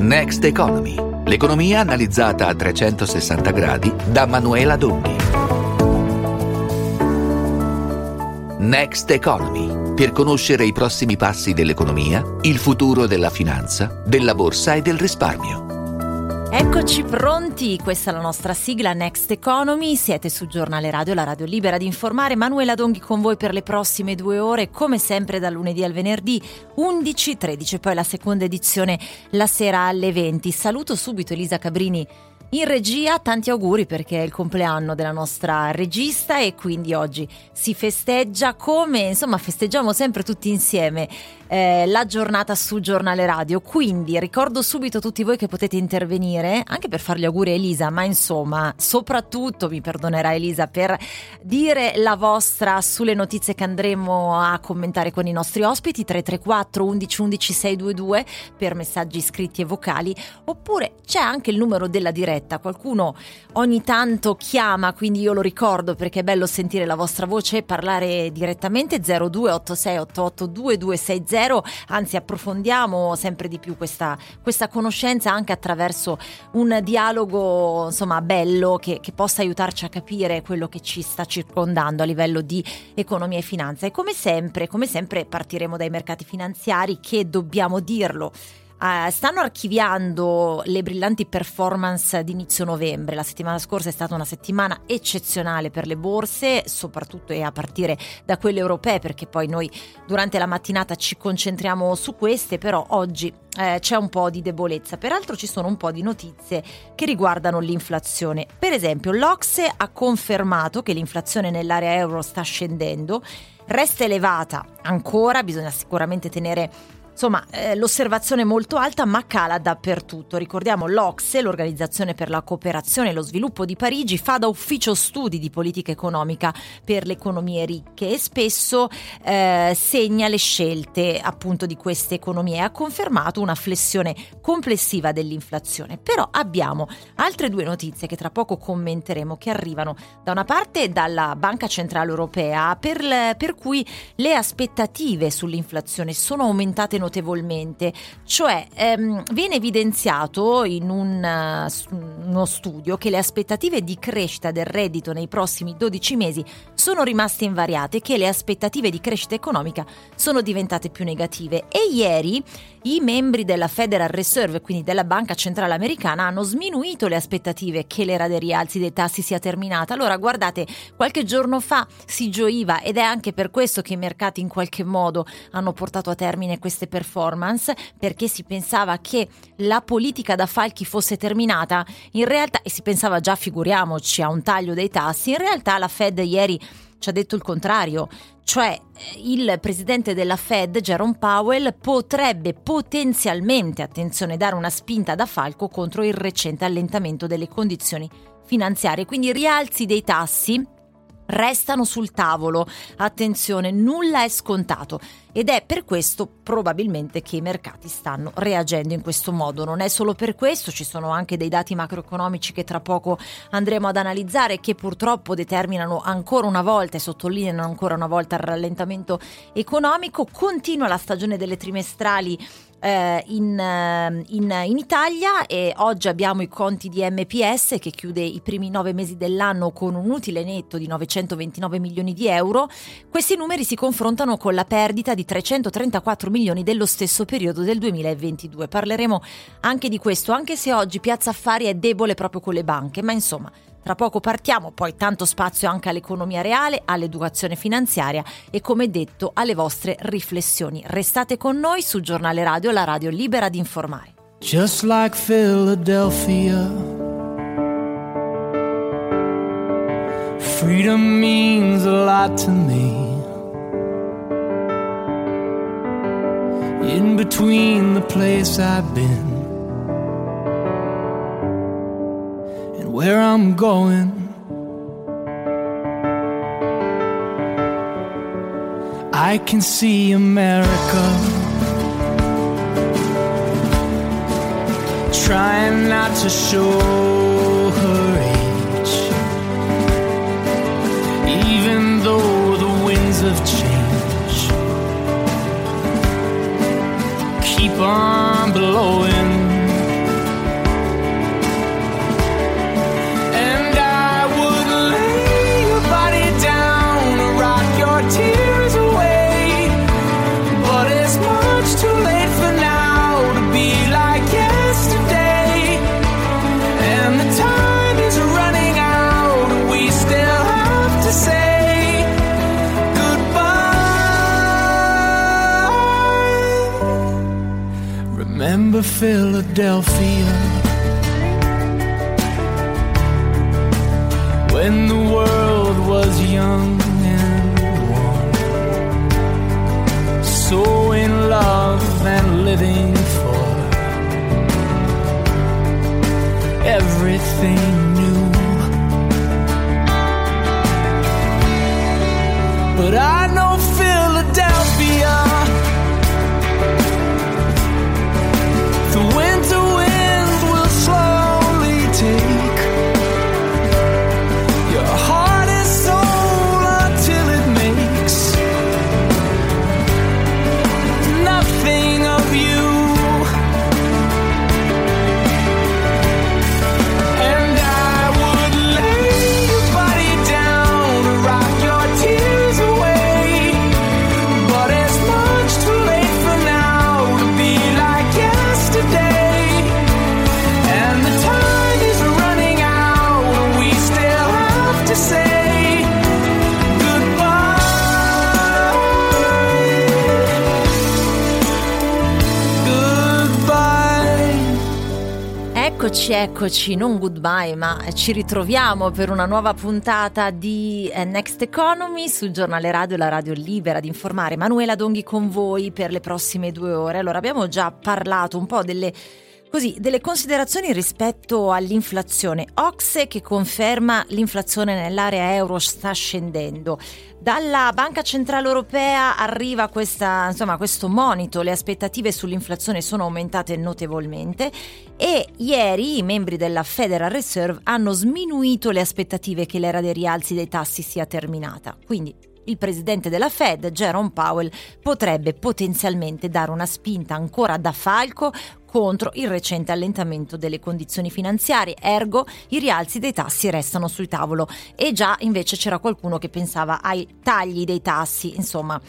Next Economy. L'economia analizzata a 360 gradi da Manuela Donghi. Next Economy. Per conoscere i prossimi passi dell'economia, il futuro della finanza, della borsa e del risparmio. Eccoci pronti, questa è la nostra sigla Next Economy, siete su Giornale Radio, la radio libera di informare. Manuela Donghi con voi per le prossime due ore, come sempre dal lunedì al venerdì 11-13, poi la seconda edizione la sera alle 20. Saluto subito Elisa Cabrini in regia tanti auguri perché è il compleanno della nostra regista e quindi oggi si festeggia come insomma festeggiamo sempre tutti insieme eh, la giornata su Giornale Radio. Quindi ricordo subito tutti voi che potete intervenire anche per fare gli auguri a Elisa, ma insomma, soprattutto mi perdonerà Elisa per dire la vostra sulle notizie che andremo a commentare con i nostri ospiti 334 11 11 622 per messaggi scritti e vocali, oppure c'è anche il numero della diretta. Qualcuno ogni tanto chiama, quindi io lo ricordo perché è bello sentire la vostra voce e parlare direttamente 0286 88 2260 zero, anzi approfondiamo sempre di più questa, questa conoscenza anche attraverso un dialogo insomma bello che, che possa aiutarci a capire quello che ci sta circondando a livello di economia e finanza. E come sempre, come sempre partiremo dai mercati finanziari che dobbiamo dirlo Uh, stanno archiviando le brillanti performance di inizio novembre. La settimana scorsa è stata una settimana eccezionale per le borse, soprattutto e a partire da quelle europee, perché poi noi durante la mattinata ci concentriamo su queste, però oggi eh, c'è un po' di debolezza. Peraltro ci sono un po' di notizie che riguardano l'inflazione. Per esempio, l'Ocse ha confermato che l'inflazione nell'area euro sta scendendo, resta elevata ancora, bisogna sicuramente tenere Insomma, eh, l'osservazione è molto alta ma cala dappertutto. Ricordiamo l'Ocse, l'Organizzazione per la cooperazione e lo sviluppo di Parigi, fa da ufficio studi di politica economica per le economie ricche e spesso eh, segna le scelte appunto di queste economie ha confermato una flessione complessiva dell'inflazione. Però abbiamo altre due notizie che tra poco commenteremo che arrivano da una parte dalla Banca Centrale Europea per, per cui le aspettative sull'inflazione sono aumentate notevolmente notevolmente, cioè ehm, viene evidenziato in un, uh, uno studio che le aspettative di crescita del reddito nei prossimi 12 mesi sono rimaste invariate e che le aspettative di crescita economica sono diventate più negative e ieri i membri della Federal Reserve, quindi della Banca Centrale Americana, hanno sminuito le aspettative che l'era dei rialzi dei tassi sia terminata. Allora, guardate, qualche giorno fa si gioiva ed è anche per questo che i mercati in qualche modo hanno portato a termine queste performance, perché si pensava che la politica da falchi fosse terminata. In realtà, e si pensava già, figuriamoci, a un taglio dei tassi, in realtà la Fed ieri ci ha detto il contrario, cioè eh, il presidente della Fed, Jerome Powell, potrebbe potenzialmente, attenzione, dare una spinta da falco contro il recente allentamento delle condizioni finanziarie, quindi rialzi dei tassi restano sul tavolo. Attenzione, nulla è scontato ed è per questo probabilmente che i mercati stanno reagendo in questo modo. Non è solo per questo, ci sono anche dei dati macroeconomici che tra poco andremo ad analizzare che purtroppo determinano ancora una volta e sottolineano ancora una volta il rallentamento economico. Continua la stagione delle trimestrali eh, in, eh, in, in, Italia e oggi abbiamo i conti di MPS che chiude i primi nove mesi dell'anno con un utile netto di 929 milioni di euro. Questi numeri si confrontano con la perdita di 334 milioni dello stesso periodo del 2022. Parleremo anche di questo, anche se oggi Piazza Affari è debole proprio con le banche, ma insomma tra poco partiamo, poi tanto spazio anche all'economia reale, all'educazione finanziaria e come detto alle vostre riflessioni. Restate con noi su Giornale Radio, la radio libera di informare. Just like Philadelphia Freedom means a lot to me In between the place I've been where I'm going. I can see America. Trying not to show her age, even though the winds of change keep on blowing remember Philadelphia when the world was young and warm, so in love and living for everything new. But I know Eccoci, eccoci, non goodbye, ma ci ritroviamo per una nuova puntata di eh, Next Economy sul giornale radio, la radio libera di informare. Manuela Donghi con voi per le prossime due ore. Allora, abbiamo già parlato un po' delle Così, delle considerazioni rispetto all'inflazione. Oxe che conferma l'inflazione nell'area euro sta scendendo. Dalla Banca Centrale Europea arriva questa, insomma, questo monito, le aspettative sull'inflazione sono aumentate notevolmente e ieri i membri della Federal Reserve hanno sminuito le aspettative che l'era dei rialzi dei tassi sia terminata. Quindi il presidente della Fed, Jerome Powell, potrebbe potenzialmente dare una spinta ancora da falco contro il recente allentamento delle condizioni finanziarie, ergo i rialzi dei tassi restano sul tavolo. E già invece c'era qualcuno che pensava ai tagli dei tassi, insomma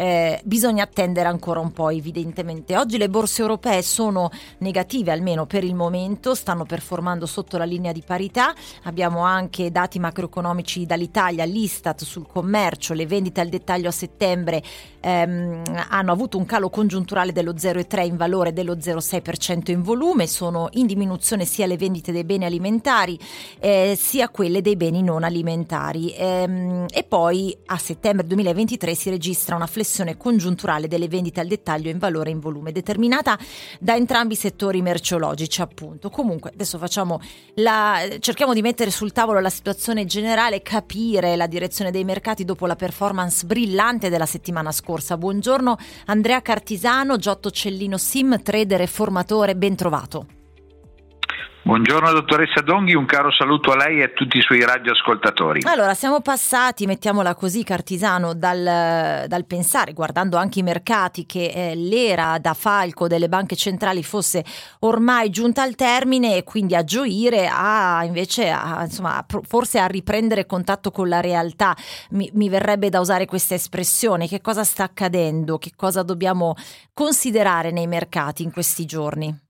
eh, bisogna attendere ancora un po' evidentemente. Oggi le borse europee sono negative almeno per il momento, stanno performando sotto la linea di parità, abbiamo anche dati macroeconomici dall'Italia, l'Istat sul commercio, le vendite al dettaglio a settembre ehm, hanno avuto un calo congiunturale dello 0,3 in valore dello 0,6% in volume, sono in diminuzione sia le vendite dei beni alimentari eh, sia quelle dei beni non alimentari ehm, e poi a settembre 2023 si registra una flessione congiunturale delle vendite al dettaglio in valore e in volume determinata da entrambi i settori merceologici appunto. Comunque adesso facciamo la, cerchiamo di mettere sul tavolo la situazione generale, capire la direzione dei mercati dopo la performance brillante della settimana scorsa scorsa. Buongiorno Andrea Cartisano, Giotto Cellino Sim, trader e formatore, ben trovato. Buongiorno dottoressa Donghi, un caro saluto a lei e a tutti i suoi radioascoltatori. Allora, siamo passati, mettiamola così, Cartisano, dal, dal pensare, guardando anche i mercati, che eh, l'era da falco delle banche centrali fosse ormai giunta al termine e quindi a gioire, a invece, a, insomma, forse a riprendere contatto con la realtà. Mi, mi verrebbe da usare questa espressione. Che cosa sta accadendo? Che cosa dobbiamo considerare nei mercati in questi giorni?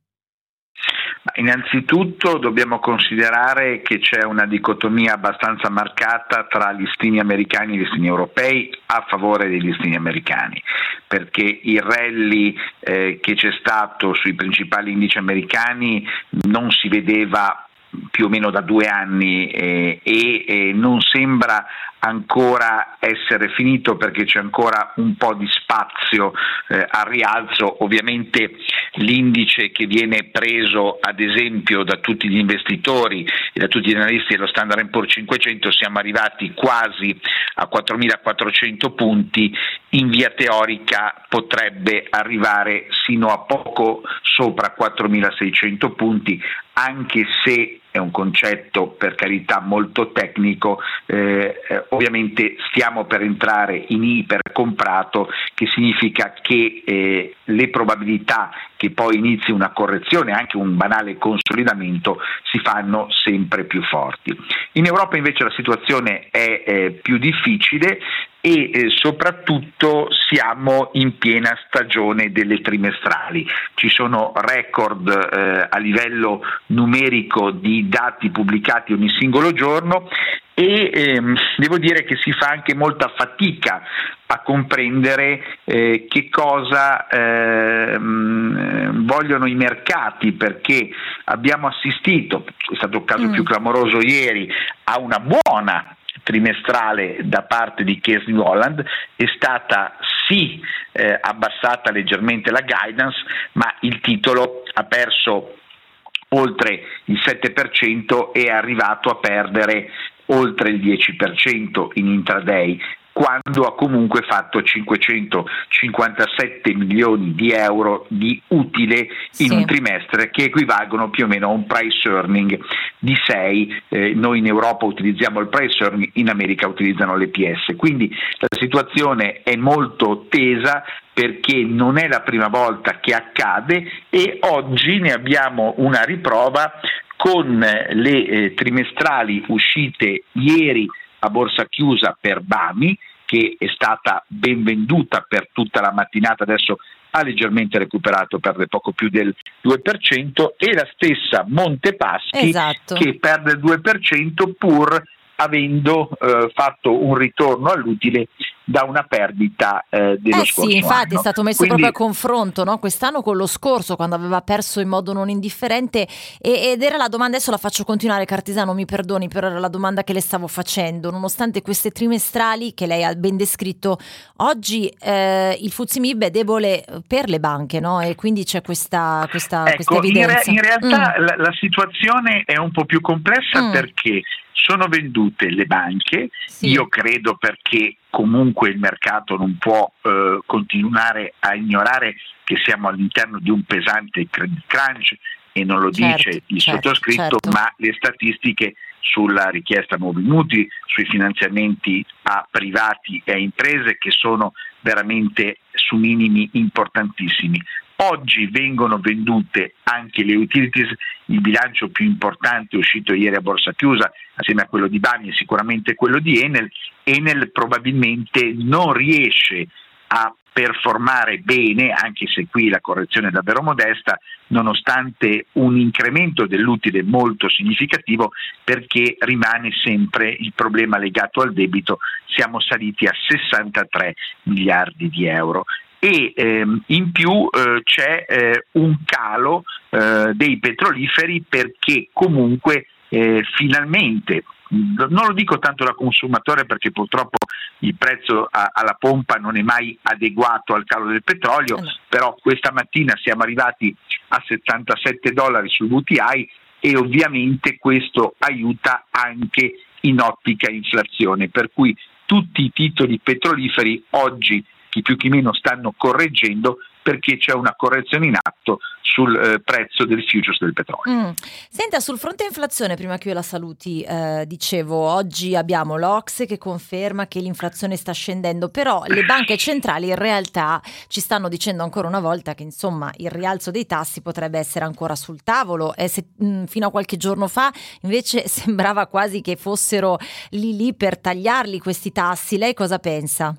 Innanzitutto dobbiamo considerare che c'è una dicotomia abbastanza marcata tra gli listini americani e gli listini europei a favore dei listini americani, perché il rally eh, che c'è stato sui principali indici americani non si vedeva più o meno da due anni eh, e eh, non sembra ancora essere finito perché c'è ancora un po' di spazio eh, al rialzo. Ovviamente l'indice che viene preso ad esempio da tutti gli investitori e da tutti gli analisti dello Standard Poor's 500 siamo arrivati quasi a 4.400 punti, in via teorica potrebbe arrivare sino a poco sopra 4.600 punti, anche se è un concetto per carità molto tecnico, eh, eh, ovviamente stiamo per entrare in ipercomprato, che significa che eh, le probabilità che poi inizi una correzione, anche un banale consolidamento, si fanno sempre più forti. In Europa invece la situazione è eh, più difficile e eh, soprattutto siamo in piena stagione delle trimestrali. Ci sono record eh, a livello numerico di dati pubblicati ogni singolo giorno e ehm, devo dire che si fa anche molta fatica a comprendere eh, che cosa ehm, vogliono i mercati perché abbiamo assistito, è stato il caso mm. più clamoroso ieri, a una buona trimestrale da parte di Case New Holland è stata sì eh, abbassata leggermente la guidance, ma il titolo ha perso oltre il 7% e è arrivato a perdere oltre il 10% in intraday, quando ha comunque fatto 557 milioni di euro di utile in sì. un trimestre che equivalgono più o meno a un price earning di 6, eh, noi in Europa utilizziamo il price earning, in America utilizzano l'EPS, quindi la situazione è molto tesa perché non è la prima volta che accade e oggi ne abbiamo una riprova con le eh, trimestrali uscite ieri a borsa chiusa per Bami, che è stata ben venduta per tutta la mattinata, adesso ha leggermente recuperato, perde poco più del 2%, e la stessa Montepaschi esatto. che perde il 2% pur avendo eh, fatto un ritorno all'utile da una perdita eh, dello eh scorso sì, infatti anno. è stato messo Quindi, proprio a confronto no? quest'anno con lo scorso quando aveva perso in modo non indifferente e, ed era la domanda, adesso la faccio continuare Cartisano mi perdoni però era la domanda che le stavo facendo nonostante queste trimestrali che lei ha ben descritto oggi eh, il Fuzimib è debole per le banche no? e quindi c'è questa, questa, ecco, questa evidenza in, re- in realtà mm. la, la, situazione è un po' più complessa mm. perché sono vendute le banche, sì. io credo perché comunque il mercato non può eh, continuare a ignorare che siamo all'interno di un pesante credit crunch e non lo certo, dice il certo, sottoscritto, certo. ma le statistiche sulla richiesta a nuovi mutui, sui finanziamenti a privati e a imprese che sono veramente su minimi importantissimi. Oggi vengono vendute anche le utilities, il bilancio più importante uscito ieri a borsa chiusa assieme a quello di Bami e sicuramente quello di Enel. Enel probabilmente non riesce a performare bene, anche se qui la correzione è davvero modesta, nonostante un incremento dell'utile molto significativo, perché rimane sempre il problema legato al debito, siamo saliti a 63 miliardi di euro e ehm, in più eh, c'è eh, un calo eh, dei petroliferi perché comunque eh, finalmente non lo dico tanto da consumatore perché purtroppo il prezzo a, alla pompa non è mai adeguato al calo del petrolio, eh però questa mattina siamo arrivati a 77 dollari sul VTI e ovviamente questo aiuta anche in ottica inflazione, per cui tutti i titoli petroliferi oggi chi più chi meno stanno correggendo perché c'è una correzione in atto sul eh, prezzo del futures del petrolio. Mm. Senta, sul fronte inflazione, prima che io la saluti, eh, dicevo, oggi abbiamo l'Ox che conferma che l'inflazione sta scendendo, però le banche centrali in realtà ci stanno dicendo ancora una volta che insomma il rialzo dei tassi potrebbe essere ancora sul tavolo e se, mh, mm, fino a qualche giorno fa invece sembrava quasi che fossero lì lì per tagliarli questi tassi. Lei cosa pensa?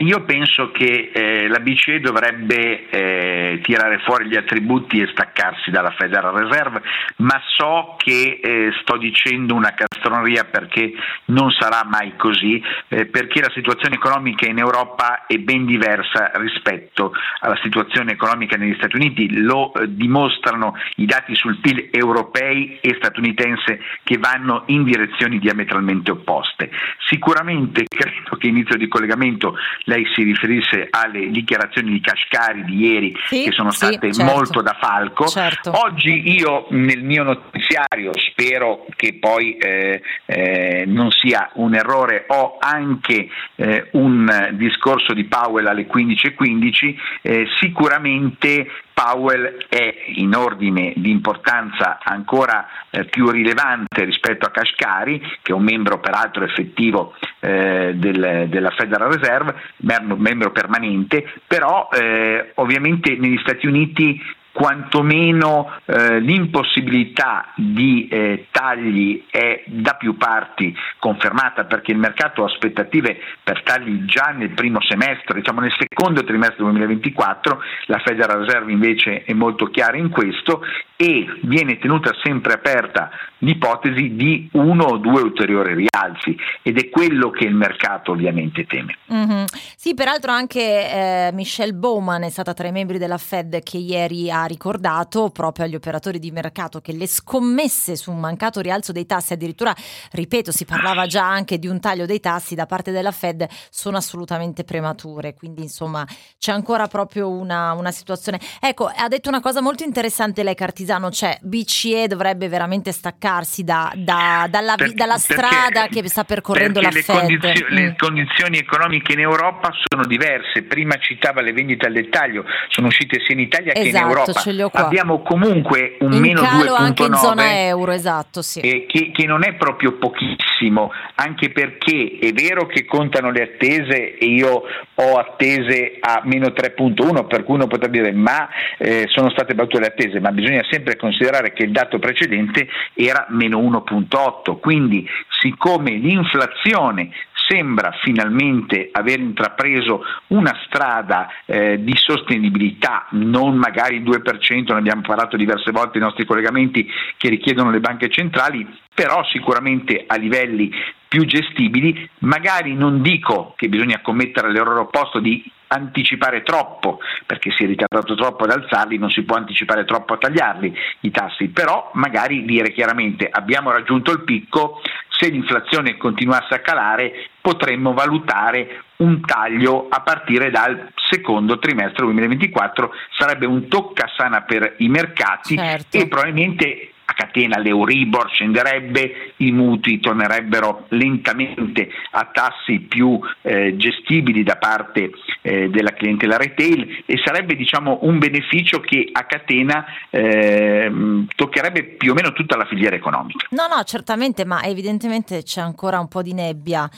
Io penso che eh, la BCE dovrebbe eh, tirare fuori gli attributi e staccarsi dalla Federal Reserve, ma so che eh, sto dicendo una castroneria perché non sarà mai così, eh, perché la situazione economica in Europa è ben diversa rispetto alla situazione economica negli Stati Uniti, lo eh, dimostrano i dati sul PIL europei e statunitense che vanno in direzioni diametralmente opposte. Sicuramente credo che inizio di collegamento lei si riferisse alle dichiarazioni di Cascari di ieri sì, che sono state sì, certo. molto da falco. Certo. Oggi io nel mio notiziario, spero che poi eh, eh, non sia un errore, ho anche eh, un discorso di Powell alle 15.15, 15, eh, sicuramente Powell è in ordine di importanza ancora eh, più rilevante rispetto a Kashkari, che è un membro peraltro effettivo eh, del, della Federal Reserve, membro permanente, però eh, ovviamente negli Stati Uniti quantomeno eh, l'impossibilità di eh, tagli è da più parti confermata perché il mercato ha aspettative per tagli già nel primo semestre, diciamo nel secondo trimestre 2024, la Federal Reserve invece è molto chiara in questo e viene tenuta sempre aperta l'ipotesi di uno o due ulteriori rialzi ed è quello che il mercato ovviamente teme. Mm-hmm. Sì, peraltro anche eh, Michelle Bowman è stata tra i membri della Fed che ieri ha ricordato proprio agli operatori di mercato che le scommesse su un mancato rialzo dei tassi, addirittura, ripeto, si parlava già anche di un taglio dei tassi da parte della Fed, sono assolutamente premature, quindi insomma c'è ancora proprio una, una situazione. Ecco, ha detto una cosa molto interessante lei Cartisano, cioè BCE dovrebbe veramente staccarsi da, da, dalla, perché, dalla, strada che sta percorrendo la le Fed. Condizio- mm. Le condizioni economiche in Europa sono diverse. Prima citava le vendite al dettaglio, sono uscite sia in Italia esatto, che in esatto, Europa. Abbiamo comunque un in meno 2,9 anche in zona euro, esatto, sì. eh, che, che non è proprio pochissimo, anche perché è vero che contano le attese e io ho attese a meno 3.1, per cui uno potrà dire ma eh, sono state battute le attese, ma bisogna sempre considerare che il dato precedente era meno 1.8, quindi siccome l'inflazione sembra finalmente aver intrapreso una strada eh, di sostenibilità, non magari il 2%, ne abbiamo parlato diverse volte nei nostri collegamenti che richiedono le banche centrali, però sicuramente a livelli più gestibili, magari non dico che bisogna commettere l'errore opposto di anticipare troppo, perché si è ritardato troppo ad alzarli, non si può anticipare troppo a tagliarli i tassi, però magari dire chiaramente abbiamo raggiunto il picco, se l'inflazione continuasse a calare potremmo valutare un taglio a partire dal secondo trimestre 2024, sarebbe un tocca sana per i mercati certo. e probabilmente a catena l'Euribor scenderebbe, i mutui tornerebbero lentamente a tassi più eh, gestibili da parte eh, della clientela retail e sarebbe diciamo, un beneficio che a catena eh, toccherebbe più o meno tutta la filiera economica. No, no, certamente, ma evidentemente c'è ancora un po' di nebbia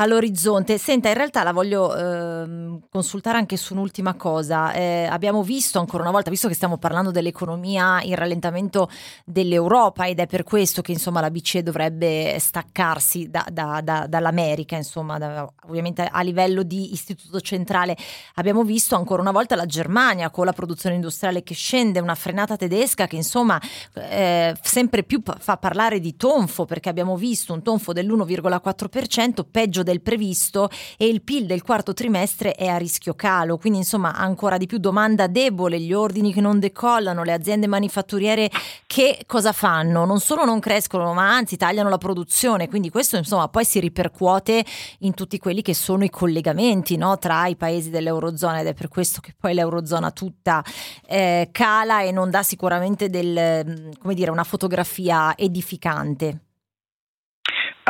all'orizzonte. Senta, in realtà la voglio eh, consultare anche su un'ultima cosa. Eh, abbiamo visto ancora una volta, visto che stiamo parlando dell'economia in rallentamento dell'Europa ed è per questo che insomma la BCE dovrebbe staccarsi da, da, da, dall'America, insomma, ovviamente a livello di istituto centrale, abbiamo visto ancora una volta la Germania con la produzione industriale che scende, una frenata tedesca che insomma eh, sempre più fa parlare di tonfo perché abbiamo visto un tonfo dell'1,4%, peggio del del previsto e il PIL del quarto trimestre è a rischio calo, quindi insomma ancora di più domanda debole, gli ordini che non decollano, le aziende manifatturiere che cosa fanno? Non solo non crescono, ma anzi tagliano la produzione, quindi questo insomma poi si ripercuote in tutti quelli che sono i collegamenti no? tra i paesi dell'Eurozona ed è per questo che poi l'Eurozona tutta eh, cala e non dà sicuramente del, come dire, una fotografia edificante.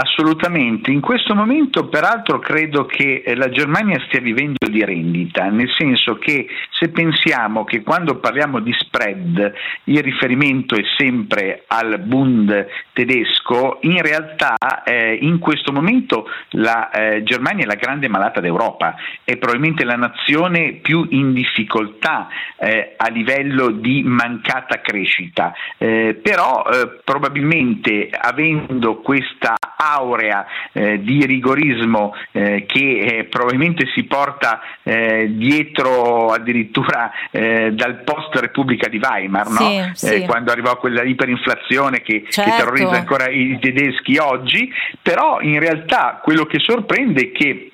Assolutamente, in questo momento peraltro credo che eh, la Germania stia vivendo di rendita, nel senso che se pensiamo che quando parliamo di spread il riferimento è sempre al Bund tedesco, in realtà eh, in questo momento la eh, Germania è la grande malata d'Europa, è probabilmente la nazione più in difficoltà eh, a livello di mancata crescita, eh, però eh, probabilmente avendo questa aurea eh, di rigorismo eh, che eh, probabilmente si porta eh, dietro addirittura eh, dal post Repubblica di Weimar, sì, no? sì. Quando arrivò quella iperinflazione che, certo. che terrorizza ancora i tedeschi oggi, però in realtà quello che sorprende è che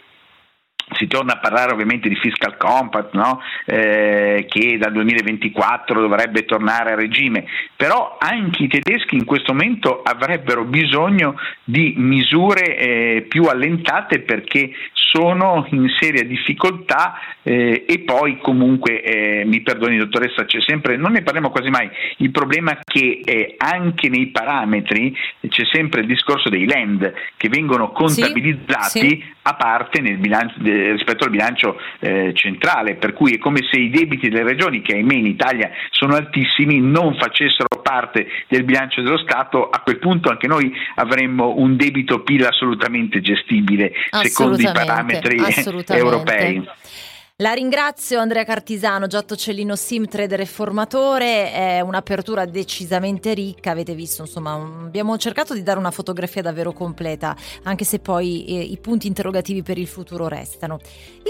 si torna a parlare ovviamente di fiscal compact no? eh, che dal 2024 dovrebbe tornare a regime, però anche i tedeschi in questo momento avrebbero bisogno di misure eh, più allentate perché sono in seria difficoltà eh, e poi comunque, eh, mi perdoni dottoressa, c'è sempre, non ne parliamo quasi mai, il problema è che eh, anche nei parametri c'è sempre il discorso dei land che vengono contabilizzati sì, sì. a parte bilancio, de, rispetto al bilancio eh, centrale, per cui è come se i debiti delle regioni, che ahimè in Italia sono altissimi, non facessero parte del bilancio dello Stato, a quel punto anche noi avremmo un debito PIL assolutamente gestibile secondo i parametri europei. La ringrazio Andrea Cartisano, Giotto Cellino Sim, trader e formatore, è un'apertura decisamente ricca, avete visto, insomma, abbiamo cercato di dare una fotografia davvero completa, anche se poi eh, i punti interrogativi per il futuro restano.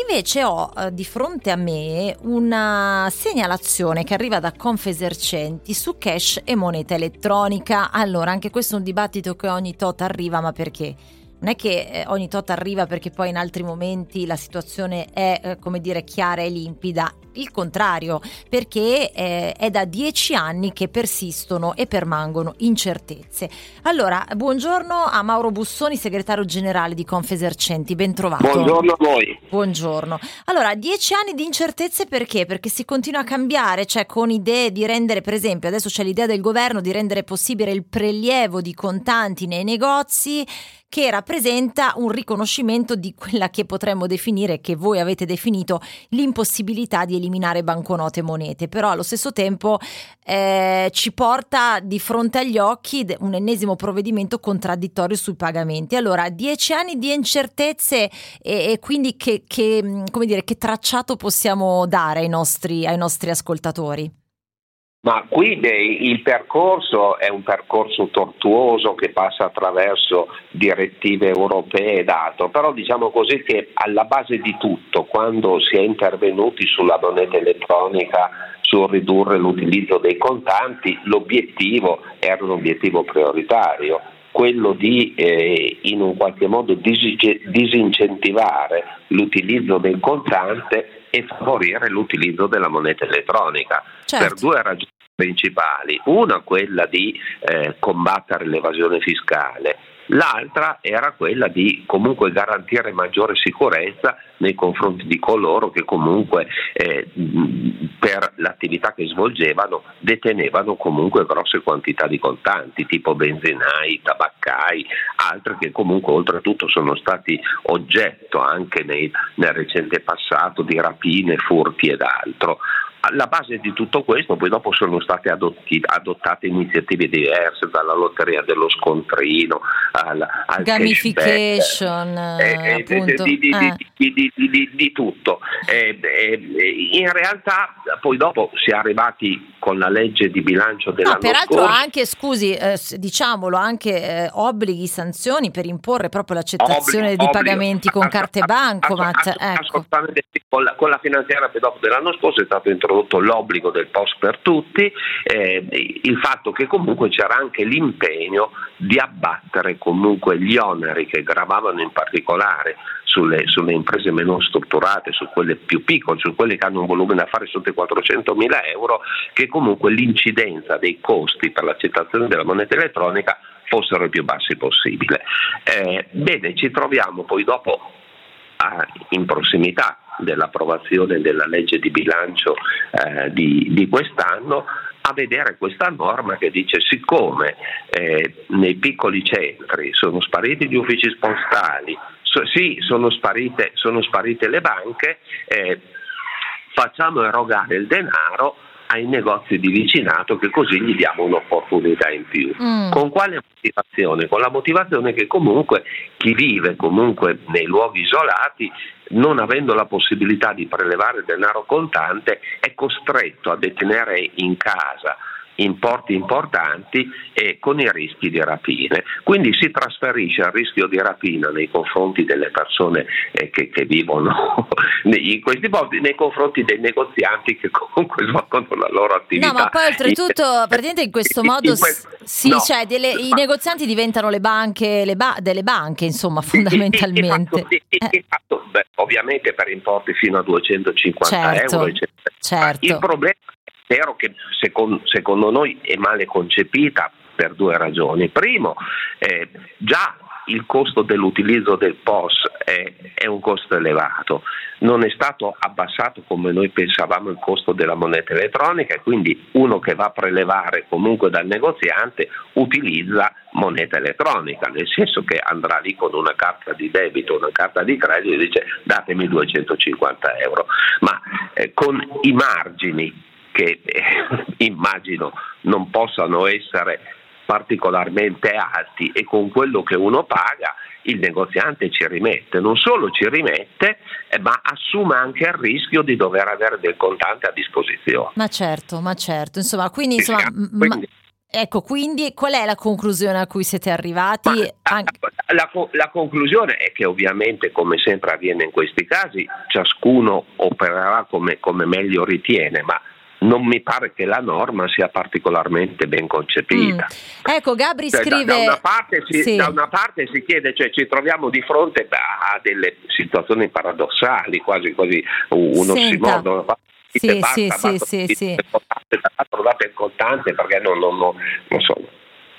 Invece ho eh, di fronte a me una segnalazione che arriva da Confesercenti su cash e moneta elettronica. Allora, anche questo è un dibattito che ogni tot arriva, ma perché? Non è che eh, ogni tot arriva perché poi in altri momenti la situazione è, eh, come dire, chiara e limpida. Il contrario, perché eh, è da dieci anni che persistono e permangono incertezze. Allora, buongiorno a Mauro Bussoni, segretario generale di Confesercenti, ben trovato. Buongiorno a voi. Buongiorno. Allora, dieci anni di incertezze perché? Perché si continua a cambiare, cioè con idee di rendere, per esempio, adesso c'è l'idea del governo di rendere possibile il prelievo di contanti nei negozi che rappresenta un riconoscimento di quella che potremmo definire, che voi avete definito, l'impossibilità di eliminare banconote e monete, però allo stesso tempo eh, ci porta di fronte agli occhi un ennesimo provvedimento contraddittorio sui pagamenti. Allora, dieci anni di incertezze e, e quindi che, che, dire, che tracciato possiamo dare ai nostri, ai nostri ascoltatori? Ma qui il percorso è un percorso tortuoso che passa attraverso direttive europee ed altro, però diciamo così che alla base di tutto, quando si è intervenuti sulla moneta elettronica, sul ridurre l'utilizzo dei contanti, l'obiettivo era un obiettivo prioritario, quello di eh, in un qualche modo disincentivare l'utilizzo del contante e favorire l'utilizzo della moneta elettronica certo. per due ragioni principali, una quella di eh, combattere l'evasione fiscale, l'altra era quella di comunque garantire maggiore sicurezza nei confronti di coloro che comunque eh, per l'attività che svolgevano detenevano comunque grosse quantità di contanti, tipo benzinai, tabaccai, altri che comunque oltretutto sono stati oggetto anche nei, nel recente passato di rapine, furti ed altro alla base di tutto questo poi dopo sono state adotti, adottate iniziative diverse, dalla lotteria dello scontrino al, al gamification, eh. Di, di, eh. di, di tutto. Eh, in realtà poi dopo si è arrivati con la legge di bilancio dell'anno no, peraltro scorso. anche, scusi, eh, diciamolo, anche eh, obblighi, sanzioni per imporre proprio l'accettazione obblighi, di obblighi, pagamenti con carte bancomat. Ecco. Assolutamente sì. Con la, con la finanziaria dopo dell'anno scorso è stato introdotto l'obbligo del post per tutti, eh, il fatto che comunque c'era anche l'impegno di abbattere comunque gli oneri che gravavano in particolare sulle, sulle, imprese meno strutturate, su quelle più piccole, su quelle che hanno un volume d'affari sotto i 400 mila euro, che comunque l'incidenza dei costi per l'accettazione della moneta elettronica fossero i più bassi possibile. Eh, bene, ci troviamo poi dopo in prossimità dell'approvazione della legge di bilancio eh, di, di quest'anno a vedere questa norma che dice siccome eh, nei piccoli centri sono spariti gli uffici postali, so, sì, sono sparite, sono sparite le banche, eh, facciamo erogare il denaro ai negozi di vicinato che così gli diamo un'opportunità in più. Mm. Con quale motivazione? Con la motivazione che comunque chi vive comunque nei luoghi isolati non avendo la possibilità di prelevare denaro contante è costretto a detenere in casa importi importanti e con i rischi di rapine. Quindi si trasferisce il rischio di rapina nei confronti delle persone eh, che, che, vivono in questi posti, nei confronti dei negozianti che comunque svolgono la loro attività. No, ma poi oltretutto, praticamente in questo modo, in questo, sì, no, cioè delle, i negozianti diventano le banche, le ba- delle banche, insomma, fondamentalmente. Di, di, di, fatto, beh, ovviamente per importi fino a 250 certo, euro, eccetera. Certo. Il problema Spero che secondo, secondo noi è male concepita per due ragioni. Primo, eh, già il costo dell'utilizzo del POS è, è, un costo elevato, non è stato abbassato come noi pensavamo il costo della moneta elettronica e quindi uno che va a prelevare comunque dal negoziante utilizza moneta elettronica, nel senso che andrà lì con una carta di debito, una carta di credito e dice datemi 250 euro, ma eh, con i margini che eh, immagino non possano essere particolarmente alti e con quello che uno paga il negoziante ci rimette, non solo ci rimette, eh, ma assume anche il rischio di dover avere del contante a disposizione. Ma certo, ma certo, insomma, quindi, insomma, quindi ma... Ecco, quindi qual è la conclusione a cui siete arrivati? Ma, la, la, conclusione è che ovviamente, come sempre avviene in questi casi, ciascuno opererà come, come meglio ritiene, ma non mi pare che la norma sia particolarmente ben concepita. Mm. Ecco, Gabri cioè, scrive... Da, da, una parte si, sì. da, una parte si, chiede, cioè ci troviamo di fronte a delle situazioni paradossali, quasi, quasi un ossimordo. Sì, sì, sì, sì, sì. Trovate il contante perché non, non, non, non so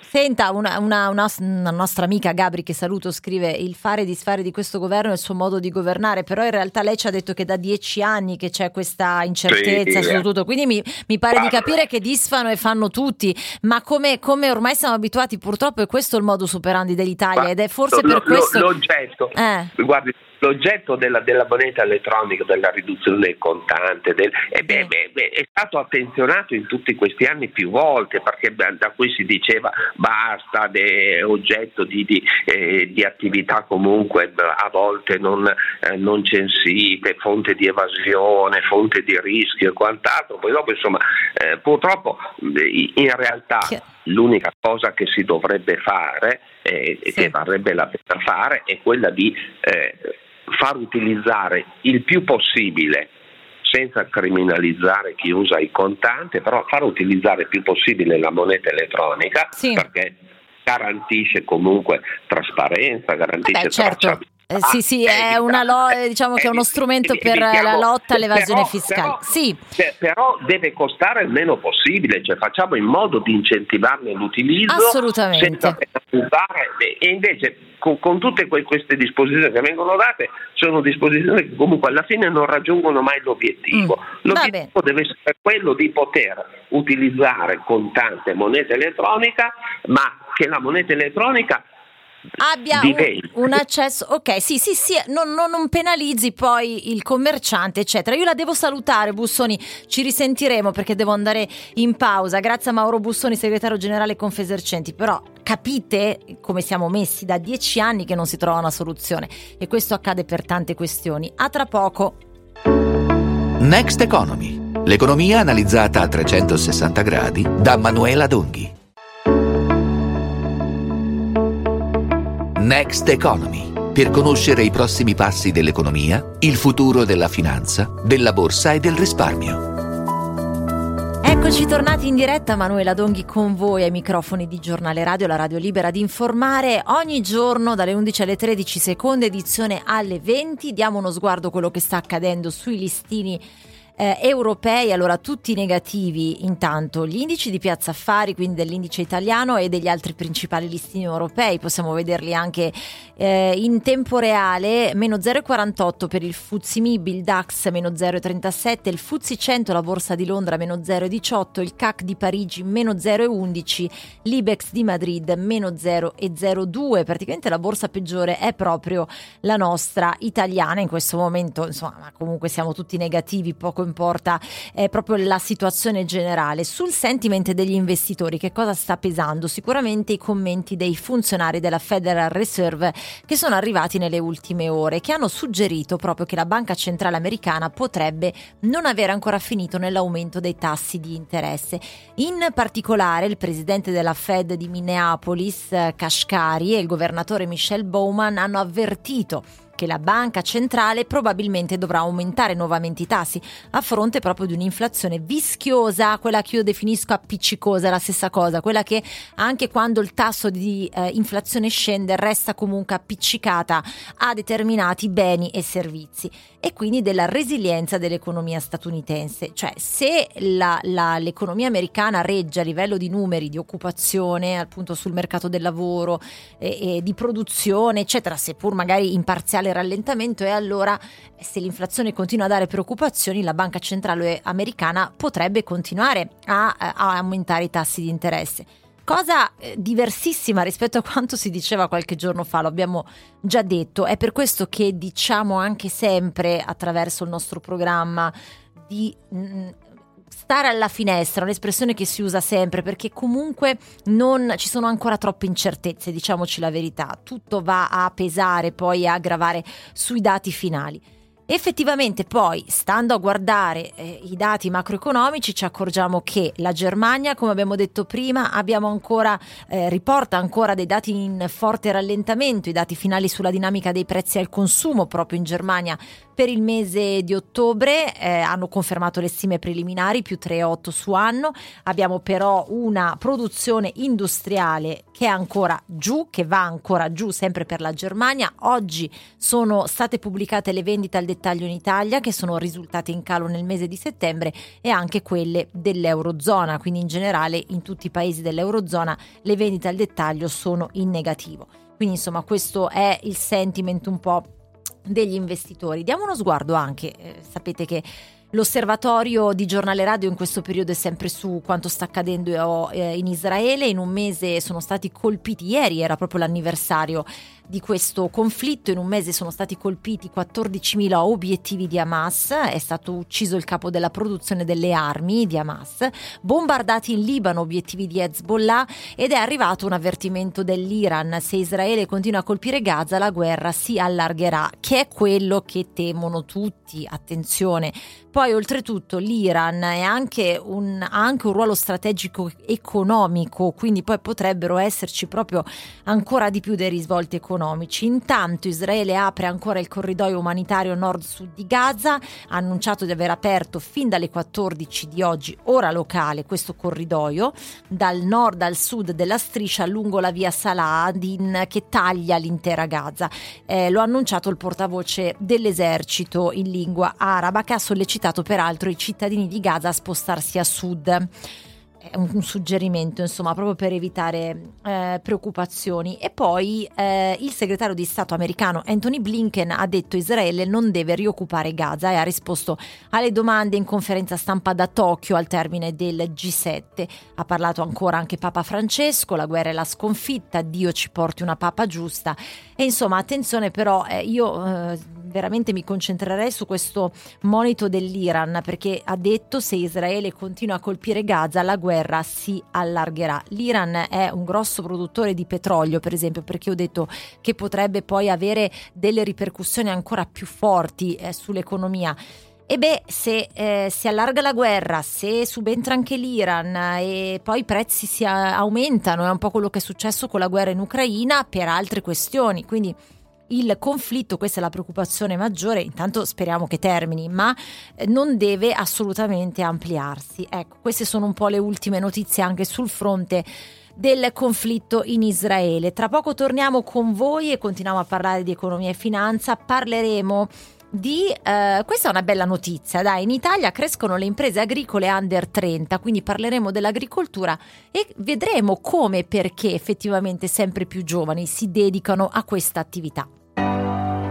Senta, una, una, una, una, nostra amica Gabri che saluto scrive il fare e disfare di questo governo è il suo modo di governare, però in realtà lei ci ha detto che da dieci anni che c'è questa incertezza sì, su tutto, quindi mi, mi pare di capire che disfano e fanno tutti, ma come, come, ormai siamo abituati purtroppo è questo il modo superandi dell'Italia ed è forse lo, per questo... L'oggetto, eh. guardi, l'oggetto della, della, moneta elettronica, della riduzione del contante, del, eh beh, beh, beh, è stato attenzionato in tutti questi anni più volte perché da cui si diceva basta, è oggetto di, di, eh, di, attività comunque a volte non, eh, non, censite, fonte di evasione, fonte di rischio e quant'altro. Poi dopo insomma eh, purtroppo in realtà l'unica cosa che si dovrebbe fare e sì. che varrebbe la pena fare è quella di eh, far utilizzare il più possibile senza criminalizzare chi usa il contante, però far utilizzare il più possibile la moneta elettronica sì. perché garantisce comunque trasparenza, garantisce Vabbè, certo. Eh, sì, sì, è, una lo- diciamo che è uno strumento per la lotta all'evasione fiscale. Però, sì. però deve costare il meno possibile, cioè facciamo in modo di incentivarne l'utilizzo Assolutamente. senza penalizzare. E invece con, con tutte que- queste disposizioni che vengono date sono disposizioni che comunque alla fine non raggiungono mai l'obiettivo. Mm. L'obiettivo Vabbè. deve essere quello di poter utilizzare contante moneta elettronica, ma che la moneta elettronica abbia un, un, accesso ok sì sì sì non, non, non, penalizzi poi il commerciante eccetera. Io la devo salutare Bussoni ci risentiremo perché devo andare in pausa. Grazie a Mauro Bussoni segretario generale Confesercenti. Però capite come siamo messi? Da dieci anni che non si trova una soluzione e questo accade per tante questioni. A tra poco. Next Economy. L'economia analizzata a 360 gradi da Manuela Donghi Next Economy, per conoscere i prossimi passi dell'economia, il futuro della finanza, della borsa e del risparmio. Eccoci tornati in diretta, Manuela Donghi con voi ai microfoni di Giornale Radio, la radio libera di informare ogni giorno dalle 11 alle 13, seconda edizione alle 20. Diamo uno sguardo a quello che sta accadendo sui listini eh, europei, allora tutti negativi intanto, gli indici di Piazza Affari, quindi dell'indice italiano e degli altri principali listini europei, possiamo vederli anche eh, in tempo reale, meno 0,48 per il FTSE MIB, il DAX meno 0,37, il FTSE 100, la borsa di Londra meno 0,18, il CAC di Parigi meno 0,11, l'Ibex di Madrid meno 0,02, praticamente la borsa peggiore è proprio la nostra italiana in questo momento, insomma comunque siamo tutti negativi, poco importa eh, proprio la situazione generale. Sul sentiment degli investitori, che cosa sta pesando? Sicuramente i commenti dei funzionari della Federal Reserve che sono arrivati nelle ultime ore, che hanno suggerito proprio che la Banca Centrale Americana potrebbe non aver ancora finito nell'aumento dei tassi di interesse. In particolare il presidente della Fed di Minneapolis, Kashkari, e il governatore Michelle Bowman hanno avvertito che la banca centrale probabilmente dovrà aumentare nuovamente i tassi a fronte proprio di un'inflazione vischiosa, quella che io definisco appiccicosa, la stessa cosa, quella che anche quando il tasso di eh, inflazione scende resta comunque appiccicata a determinati beni e servizi e quindi della resilienza dell'economia statunitense, cioè se la, la, l'economia americana regge a livello di numeri di occupazione appunto sul mercato del lavoro e, e di produzione eccetera, seppur magari in parziale totale rallentamento e allora se l'inflazione continua a dare preoccupazioni la banca centrale americana potrebbe continuare a, a aumentare i tassi di interesse. Cosa eh, diversissima rispetto a quanto si diceva qualche giorno fa, lo abbiamo già detto, è per questo che diciamo anche sempre attraverso il nostro programma di mm, stare alla finestra, un'espressione che si usa sempre perché comunque non ci sono ancora troppe incertezze, diciamoci la verità, tutto va a pesare poi a gravare sui dati finali. Effettivamente poi, stando a guardare eh, i dati macroeconomici, ci accorgiamo che la Germania, come abbiamo detto prima, ancora, eh, riporta ancora dei dati in forte rallentamento, i dati finali sulla dinamica dei prezzi al consumo proprio in Germania per il mese di ottobre eh, hanno confermato le stime preliminari più 3,8 su anno. Abbiamo però una produzione industriale che è ancora giù, che va ancora giù sempre per la Germania. Oggi sono state pubblicate le vendite al dettaglio in Italia che sono risultate in calo nel mese di settembre e anche quelle dell'Eurozona, quindi in generale in tutti i paesi dell'Eurozona le vendite al dettaglio sono in negativo. Quindi insomma questo è il sentiment un po' degli investitori. Diamo uno sguardo anche, eh, sapete che L'osservatorio di giornale radio in questo periodo è sempre su quanto sta accadendo eh, in Israele. In un mese sono stati colpiti, ieri era proprio l'anniversario di questo conflitto. In un mese sono stati colpiti 14.000 obiettivi di Hamas, è stato ucciso il capo della produzione delle armi di Hamas, bombardati in Libano obiettivi di Hezbollah ed è arrivato un avvertimento dell'Iran. Se Israele continua a colpire Gaza la guerra si allargherà, che è quello che temono tutti. Attenzione. Poi oltretutto l'Iran anche un, ha anche un ruolo strategico economico, quindi poi potrebbero esserci proprio ancora di più dei risvolti economici economici. Intanto Israele apre ancora il corridoio umanitario nord-sud di Gaza, ha annunciato di aver aperto fin dalle 14 di oggi, ora locale, questo corridoio dal nord al sud della striscia lungo la via Saladin che taglia l'intera Gaza. Eh, lo ha annunciato il portavoce dell'esercito in lingua araba che ha sollecitato peraltro i cittadini di Gaza a spostarsi a sud un, suggerimento, insomma, proprio per evitare eh, preoccupazioni. E poi eh, il segretario di Stato americano Anthony Blinken ha detto che Israele non deve rioccupare Gaza e ha risposto alle domande in conferenza stampa da Tokyo al termine del G7. Ha parlato ancora anche Papa Francesco, la guerra è la sconfitta, Dio ci porti una papa giusta. E insomma, attenzione però, eh, io eh, veramente mi concentrerei su questo monito dell'Iran perché ha detto se Israele continua a colpire Gaza la guerra si allargherà. L'Iran è un grosso produttore di petrolio per esempio perché ho detto che potrebbe poi avere delle ripercussioni ancora più forti eh, sull'economia. E beh, se eh, si allarga la guerra, se subentra anche l'Iran e poi i prezzi si aumentano, è un po' quello che è successo con la guerra in Ucraina per altre questioni. Quindi il conflitto, questa è la preoccupazione maggiore, intanto speriamo che termini, ma eh, non deve assolutamente ampliarsi. Ecco, queste sono un po' le ultime notizie anche sul fronte del conflitto in Israele. Tra poco torniamo con voi e continuiamo a parlare di economia e finanza, parleremo di eh, questa è una bella notizia, dai, in Italia crescono le imprese agricole under 30, quindi parleremo dell'agricoltura e vedremo come e perché effettivamente sempre più giovani si dedicano a questa attività.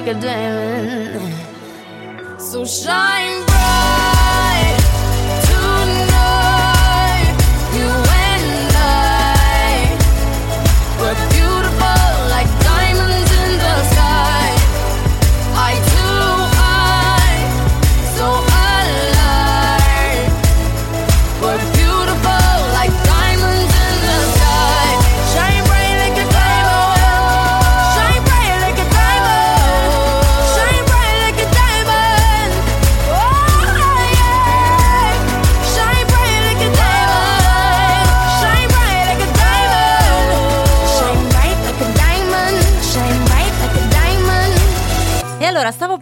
Like a diamond. So shine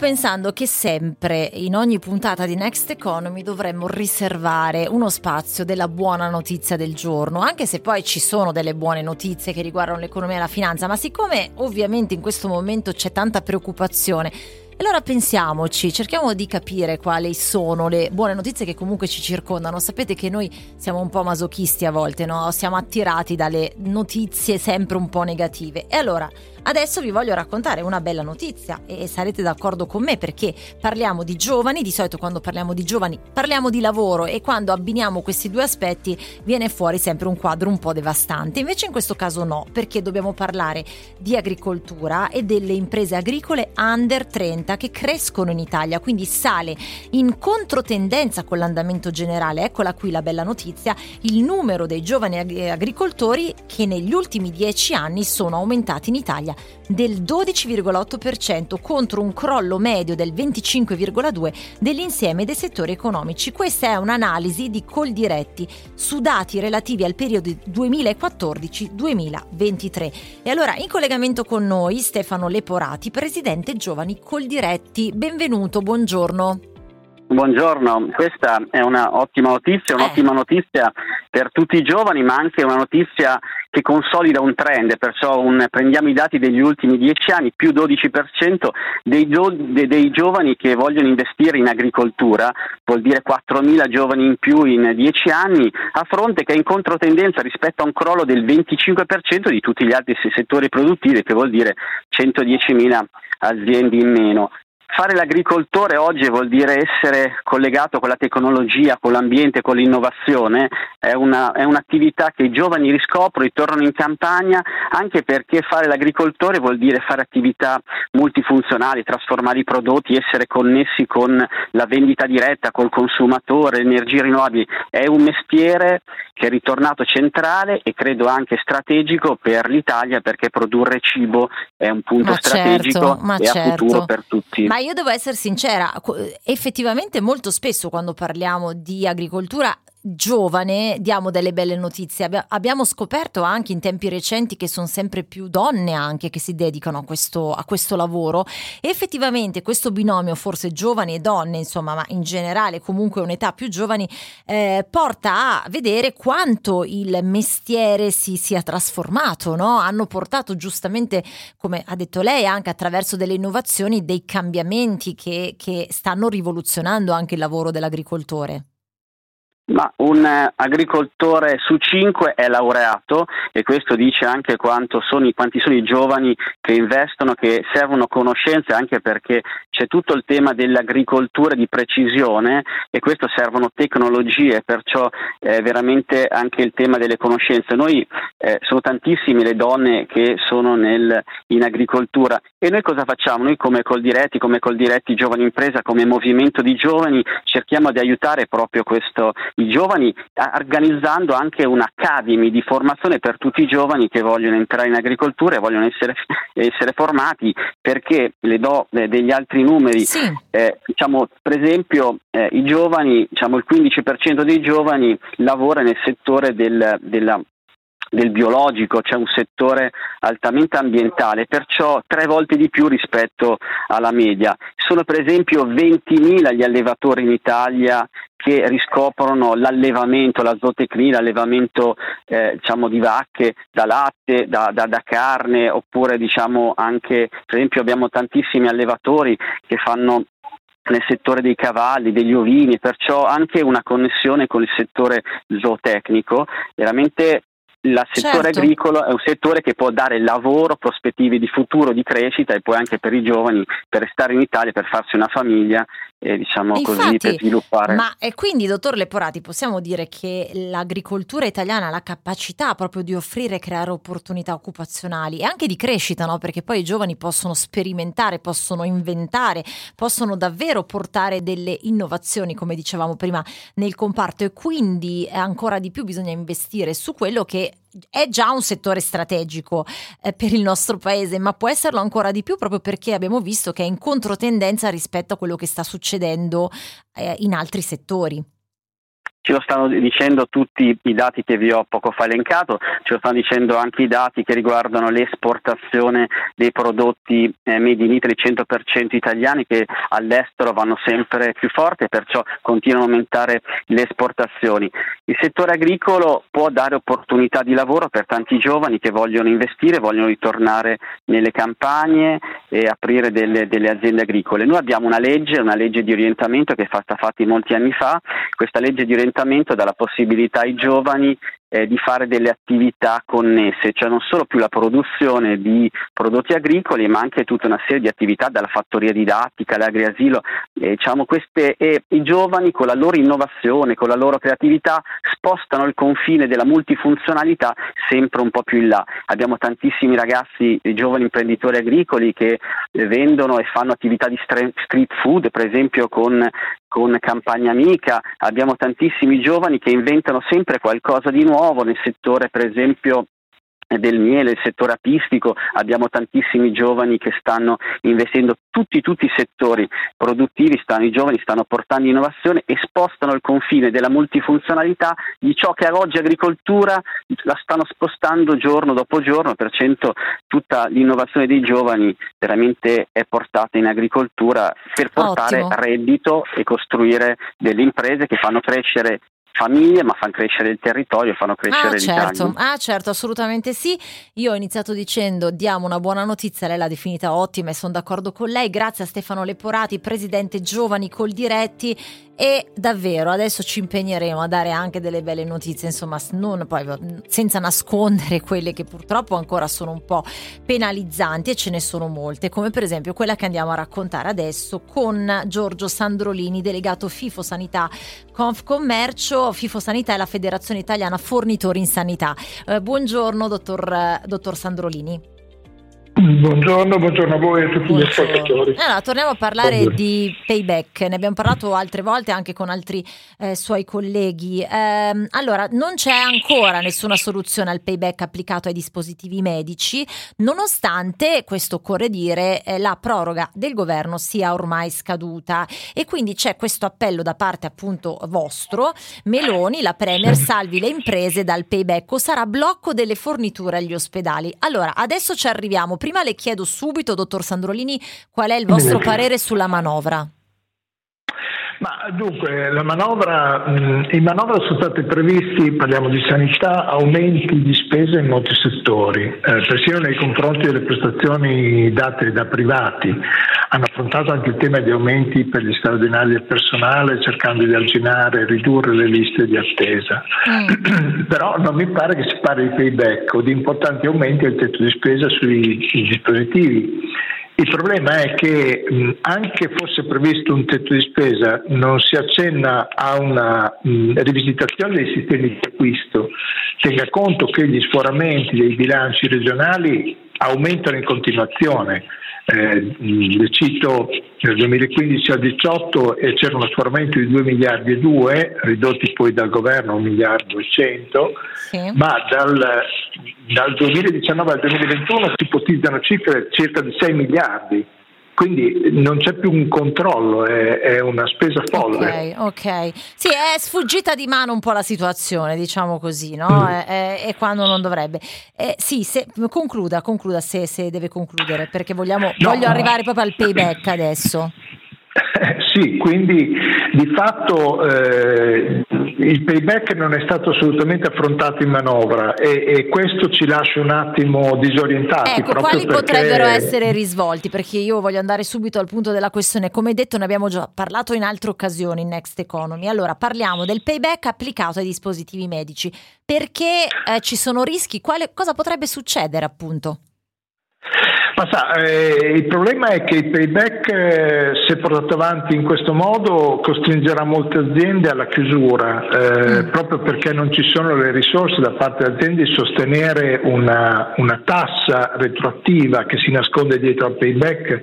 pensando che sempre in ogni puntata di Next Economy dovremmo riservare uno spazio della buona notizia del giorno, anche se poi ci sono delle buone notizie che riguardano l'economia e la finanza, ma siccome ovviamente in questo momento c'è tanta preoccupazione, allora pensiamoci, cerchiamo di capire quali sono le buone notizie che comunque ci circondano. Sapete che noi siamo un po' masochisti a volte, no? Siamo attirati dalle notizie sempre un po' negative. E allora Adesso vi voglio raccontare una bella notizia e sarete d'accordo con me perché parliamo di giovani, di solito quando parliamo di giovani parliamo di lavoro e quando abbiniamo questi due aspetti viene fuori sempre un quadro un po' devastante. Invece in questo caso no, perché dobbiamo parlare di agricoltura e delle imprese agricole under 30 che crescono in Italia, quindi sale in controtendenza con l'andamento generale. Eccola qui la bella notizia, il numero dei giovani ag- agricoltori che negli ultimi dieci anni sono aumentati in Italia del 12,8% contro un crollo medio del 25,2% dell'insieme dei settori economici. Questa è un'analisi di Coldiretti su dati relativi al periodo 2014-2023. E allora in collegamento con noi Stefano Leporati, presidente Giovani Coldiretti. Benvenuto, buongiorno. Buongiorno, questa è una ottima notizia, un'ottima Eh. notizia per tutti i giovani, ma anche una notizia che consolida un trend, perciò un- prendiamo i dati degli ultimi dieci anni, più 12% dei, gio- de- dei giovani che vogliono investire in agricoltura, vuol dire 4.000 giovani in più in dieci anni, a fronte che è in controtendenza rispetto a un crollo del 25% di tutti gli altri settori produttivi, che vuol dire 110.000 aziende in meno. Fare l'agricoltore oggi vuol dire essere collegato con la tecnologia, con l'ambiente, con l'innovazione, è, una- è un'attività che i giovani riscoprono, ritornano in campagna, anche perché fare l'agricoltore vuol dire fare attività multifunzionali, trasformare i prodotti, essere connessi con la vendita diretta, col consumatore, energie rinnovabili. È un mestiere che è ritornato centrale e credo anche strategico per l'Italia perché produrre cibo è un punto Ma certo, strategico ma e a certo. futuro per tutti. Ma io devo essere sincera, effettivamente molto spesso quando parliamo di agricoltura giovane diamo delle belle notizie. Abbia- abbiamo scoperto anche in tempi recenti che sono sempre più donne anche che si dedicano a questo, a questo lavoro e effettivamente questo binomio forse giovani e donne, insomma, ma in generale comunque un'età più giovani, eh, porta a vedere quanto il mestiere si sia trasformato, no? Hanno portato giustamente, come ha detto lei, anche attraverso delle innovazioni, dei cambiamenti che, che stanno rivoluzionando anche il lavoro dell'agricoltore. Ma un eh, agricoltore su cinque è laureato e questo dice anche sono quanti sono i giovani che investono, che servono conoscenze anche perché c'è tutto il tema dell'agricoltura di precisione e questo servono tecnologie, perciò eh, veramente anche il tema delle conoscenze. Noi eh, sono tantissime le donne che sono nel- in agricoltura e noi cosa facciamo? Noi come Coldiretti, come Coldiretti Giovani Impresa, come movimento di giovani cerchiamo di aiutare proprio questo i giovani organizzando anche un'academy di formazione per tutti i giovani che vogliono entrare in agricoltura e vogliono essere, essere formati perché le do eh, degli altri numeri. Sì, eh, diciamo, per esempio eh, i giovani, diciamo, il 15% dei giovani lavora nel settore del, della- del biologico, c'è un settore altamente ambientale, perciò tre volte di più rispetto alla media. Sono per esempio 20.000 gli allevatori in Italia che riscoprono l'allevamento, la zootecnia, l'allevamento eh, diciamo, di vacche da latte, da, da- da carne, oppure diciamo anche, per esempio abbiamo tantissimi allevatori che fanno nel settore dei cavalli, degli ovini, perciò anche una connessione con il settore zootecnico, veramente il settore Certo. agricolo è un settore che può dare lavoro, prospettive di futuro, di crescita e poi anche per i giovani per restare in Italia, per farsi una famiglia e diciamo così Infatti, per sviluppare. Ma e quindi, dottor Leporati, possiamo dire che l'agricoltura italiana ha la capacità proprio di offrire e creare opportunità occupazionali e anche di crescita, no? Perché poi i giovani possono sperimentare, possono inventare, possono davvero portare delle innovazioni, come dicevamo prima, nel comparto e quindi eh, ancora di più bisogna investire su quello che è già un settore strategico eh, per il nostro paese, ma può esserlo ancora di più proprio perché abbiamo visto che è in controtendenza rispetto a quello che sta succedendo eh, in altri settori. Ce lo stanno dicendo tutti i dati che vi ho poco fa elencato, ce lo stanno dicendo anche i dati che riguardano l'esportazione dei prodotti eh, made in Italy 100% italiani che all'estero vanno sempre più forte perciò continuano a aumentare le esportazioni. Il settore agricolo può dare opportunità di lavoro per tanti giovani che vogliono investire, vogliono ritornare nelle campagne e aprire delle, delle aziende agricole. Noi abbiamo una legge, una legge di orientamento che è stata fatta molti anni fa, questa legge di orientamento dà la possibilità ai giovani eh, di fare delle attività connesse, cioè non solo più la produzione di prodotti agricoli, ma anche tutta una serie di attività dalla fattoria didattica, l'agriasilo. Eh, diciamo queste, e I giovani con la loro innovazione, con la loro creatività spostano il confine della multifunzionalità sempre un po' più in là. Abbiamo tantissimi ragazzi, giovani imprenditori agricoli che eh, vendono e fanno attività di stre- street food, per esempio con con Campagna Amica, abbiamo tantissimi giovani che inventano sempre qualcosa di nuovo nel settore per esempio del miele, il settore apistico, abbiamo tantissimi giovani che stanno investendo, tutti, tutti i settori produttivi, stanno, i giovani stanno portando innovazione e spostano il confine della multifunzionalità di ciò che oggi agricoltura la stanno spostando giorno dopo giorno, per cento tutta l'innovazione dei giovani veramente è portata in agricoltura per portare Ottimo. reddito e costruire delle imprese che fanno crescere famiglie, ma fanno crescere il territorio, fanno crescere Ah certo, ah certo, assolutamente sì. Io ho iniziato dicendo diamo una buona notizia, lei l'ha definita ottima e sono d'accordo con lei. Grazie a Stefano Leporati, presidente Giovani col Diretti e davvero adesso ci impegneremo a dare anche delle belle notizie, insomma, non poi senza nascondere quelle che purtroppo ancora sono un po' penalizzanti e ce ne sono molte, come per esempio quella che andiamo a raccontare adesso con Giorgio Sandrolini, delegato FIFO Sanità Confcommercio. FIFO Sanità è la Federazione Italiana Fornitori in Sanità. Eh, buongiorno dottor, dottor Sandrolini. Buongiorno, buongiorno a voi e a tutti gli Buongiorno. ascoltatori. Allora, torniamo a parlare Buongiorno. di payback, ne abbiamo parlato altre volte anche con altri eh, suoi colleghi. Ehm, allora, non c'è ancora nessuna soluzione al payback applicato ai dispositivi medici, nonostante, questo occorre dire, eh, la proroga del governo sia ormai scaduta e quindi c'è questo appello da parte appunto vostro, Meloni, la Premier, salvi le imprese dal payback o sarà blocco delle forniture agli ospedali. Allora, adesso ci arriviamo. Prima le chiedo subito, dottor Sandrolini, qual è il vostro parere sulla manovra? Ma dunque, la manovra, in manovra sono stati previsti, parliamo di sanità, aumenti di spese in molti settori, eh, persino nei confronti delle prestazioni date da privati. Hanno affrontato anche il tema di aumenti per gli straordinari del personale, cercando di arginare e ridurre le liste di attesa. Però non mi pare che si parli di payback o di importanti aumenti del tetto di spesa sui dispositivi. Il problema è che mh, anche fosse previsto un tetto di spesa, non si accenna a una rivisitazione dei sistemi di acquisto. Tenga conto che gli sforamenti dei bilanci regionali aumentano in continuazione. Eh, le cito nel 2015 al 18 e c'era uno sforamento di 2 miliardi e 2, ridotti poi dal governo a 1 miliardo e 100 Sì. ma dal, dal 2019 al 2021 si ipotizzano cifre circa di 6 miliardi, quindi non c'è più un controllo, è, è una spesa folle. Ok, ok. Sì, è sfuggita di mano un po' la situazione, diciamo così, no? È, è- è quando non dovrebbe. Eh, sì, se, concluda, concluda se, se deve concludere, perché vogliamo, No, voglio arrivare proprio al payback adesso. sì, quindi di fatto eh, il payback non è stato assolutamente affrontato in manovra e, e questo ci lascia un attimo disorientati. Ecco, quali perché- potrebbero essere risvolti? Perché io voglio andare subito al punto della questione. Come detto, ne abbiamo già parlato in altre occasioni in Next Economy. Allora, parliamo del payback applicato ai dispositivi medici. Perché eh, ci sono rischi? Quale- cosa potrebbe succedere, appunto? Ma sa, eh, il problema è che il payback, eh, se portato avanti in questo modo, costringerà molte aziende alla chiusura, eh, proprio perché non ci sono le risorse da parte delle aziende di sostenere una, una tassa retroattiva che si nasconde dietro al payback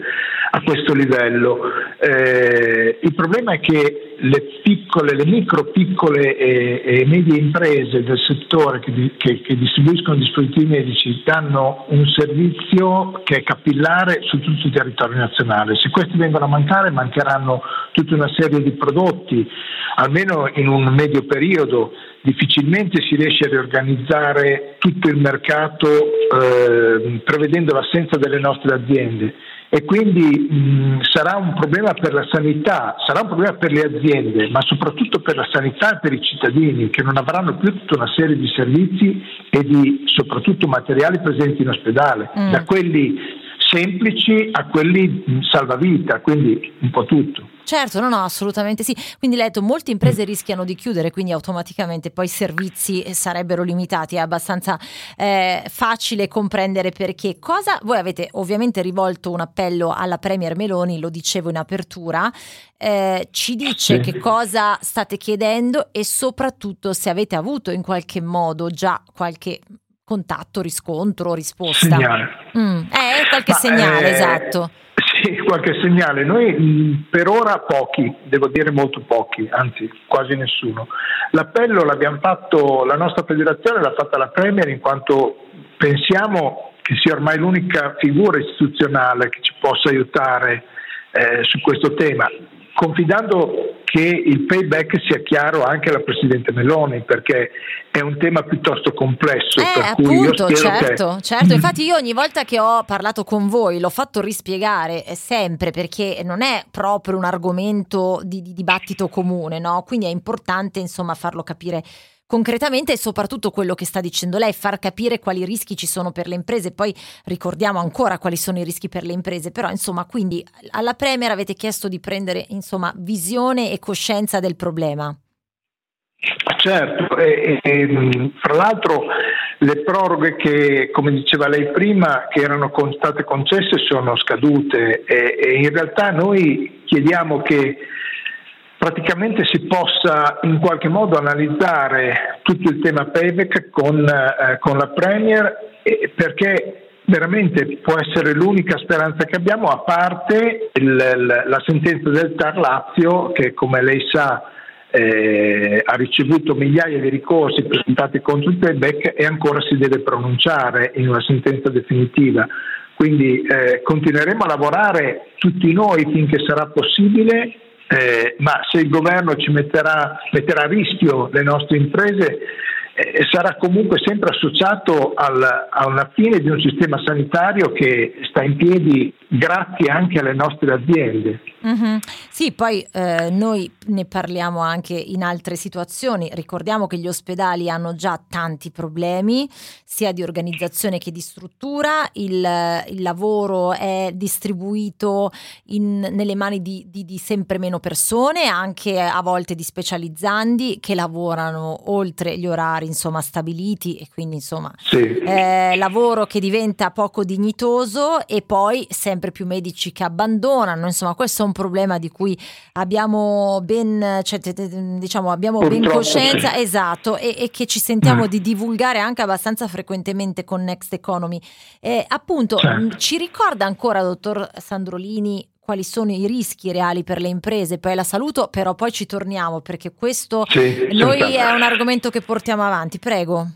a questo livello. Eh, il problema è che le piccole, le micro, piccole e, e medie imprese del settore che, che- che distribuiscono dispositivi medici danno un servizio che è capillare su tutto il territorio nazionale. Se questi vengono a mancare, mancheranno tutta una serie di prodotti, almeno in un medio periodo. Difficilmente si riesce a riorganizzare tutto il mercato eh, prevedendo l'assenza delle nostre aziende e quindi mh, sarà un problema per la sanità, sarà un problema per le aziende, ma soprattutto per la sanità e per i cittadini che non avranno più tutta una serie di servizi e di soprattutto materiali presenti in ospedale, Mm. da quelli semplici a quelli mh, salvavita, quindi un po' tutto. Certo, no, no, assolutamente sì. Quindi letto, molte imprese rischiano di chiudere, quindi automaticamente poi i servizi eh, sarebbero limitati. È abbastanza eh, facile comprendere perché. Cosa voi avete ovviamente rivolto un appello alla Premier Meloni, lo dicevo in apertura. eh, ci dice Sì. che cosa state chiedendo e soprattutto se avete avuto in qualche modo già qualche contatto, riscontro, risposta. Segnale. Mm, eh, qualche Ma, segnale, eh, esatto. Sì, qualche segnale. Noi mh, per ora pochi, devo dire molto pochi, anzi quasi nessuno. L'appello l'abbiamo fatto, la nostra federazione l'ha fatta la Premier in quanto pensiamo che sia ormai l'unica figura istituzionale che ci possa aiutare eh, su questo tema, confidando che il payback sia chiaro anche alla Presidente Meloni, perché è un tema piuttosto complesso. Eh, per cui io appunto, spero che- certo, certo. Infatti io ogni volta che ho parlato con voi l'ho fatto rispiegare eh, sempre perché non è proprio un argomento di, di dibattito comune, no? Quindi è importante, insomma, farlo capire concretamente e soprattutto quello che sta dicendo lei, far capire quali rischi ci sono per le imprese. Poi ricordiamo ancora quali sono i rischi per le imprese, però insomma, quindi alla Premier avete chiesto di prendere, insomma, visione e coscienza del problema. Certo, e, e, fra l'altro le proroghe che, come diceva lei prima, che erano con- state concesse sono scadute e, e in realtà noi chiediamo che praticamente si possa in qualche modo analizzare tutto il tema payback con, eh, con la Premier perché veramente può essere l'unica speranza che abbiamo a parte il- la sentenza del Tar Lazio che come lei sa eh, ha ricevuto migliaia di ricorsi presentati contro il payback e ancora si deve pronunciare in una sentenza definitiva. Quindi eh, continueremo a lavorare tutti noi finché sarà possibile, eh, ma se il governo ci metterà, metterà a rischio le nostre imprese, eh, sarà comunque sempre associato al, a una fine di un sistema sanitario che sta in piedi grazie anche alle nostre aziende. Mhm. Sì, poi eh, noi ne parliamo anche in altre situazioni. Ricordiamo che gli ospedali hanno già tanti problemi, sia di organizzazione che di struttura. Il, il lavoro è distribuito in- nelle mani di, di- di sempre meno persone, anche a volte di specializzandi che lavorano oltre gli orari insomma, stabiliti e quindi insomma Sì. eh, lavoro che diventa poco dignitoso e poi sempre più medici che abbandonano. Insomma, questo è un problema di cui abbiamo ben, cioè, diciamo, abbiamo ben coscienza, sì. esatto, e, e che ci sentiamo Mm. di divulgare anche abbastanza frequentemente con Next Economy. Eh, appunto, Certo. mh, ci ricorda ancora, dottor Sandrolini, quali sono i rischi reali per le imprese? Poi la saluto, però poi ci torniamo perché questo Sì, noi è un argomento che portiamo avanti. Prego.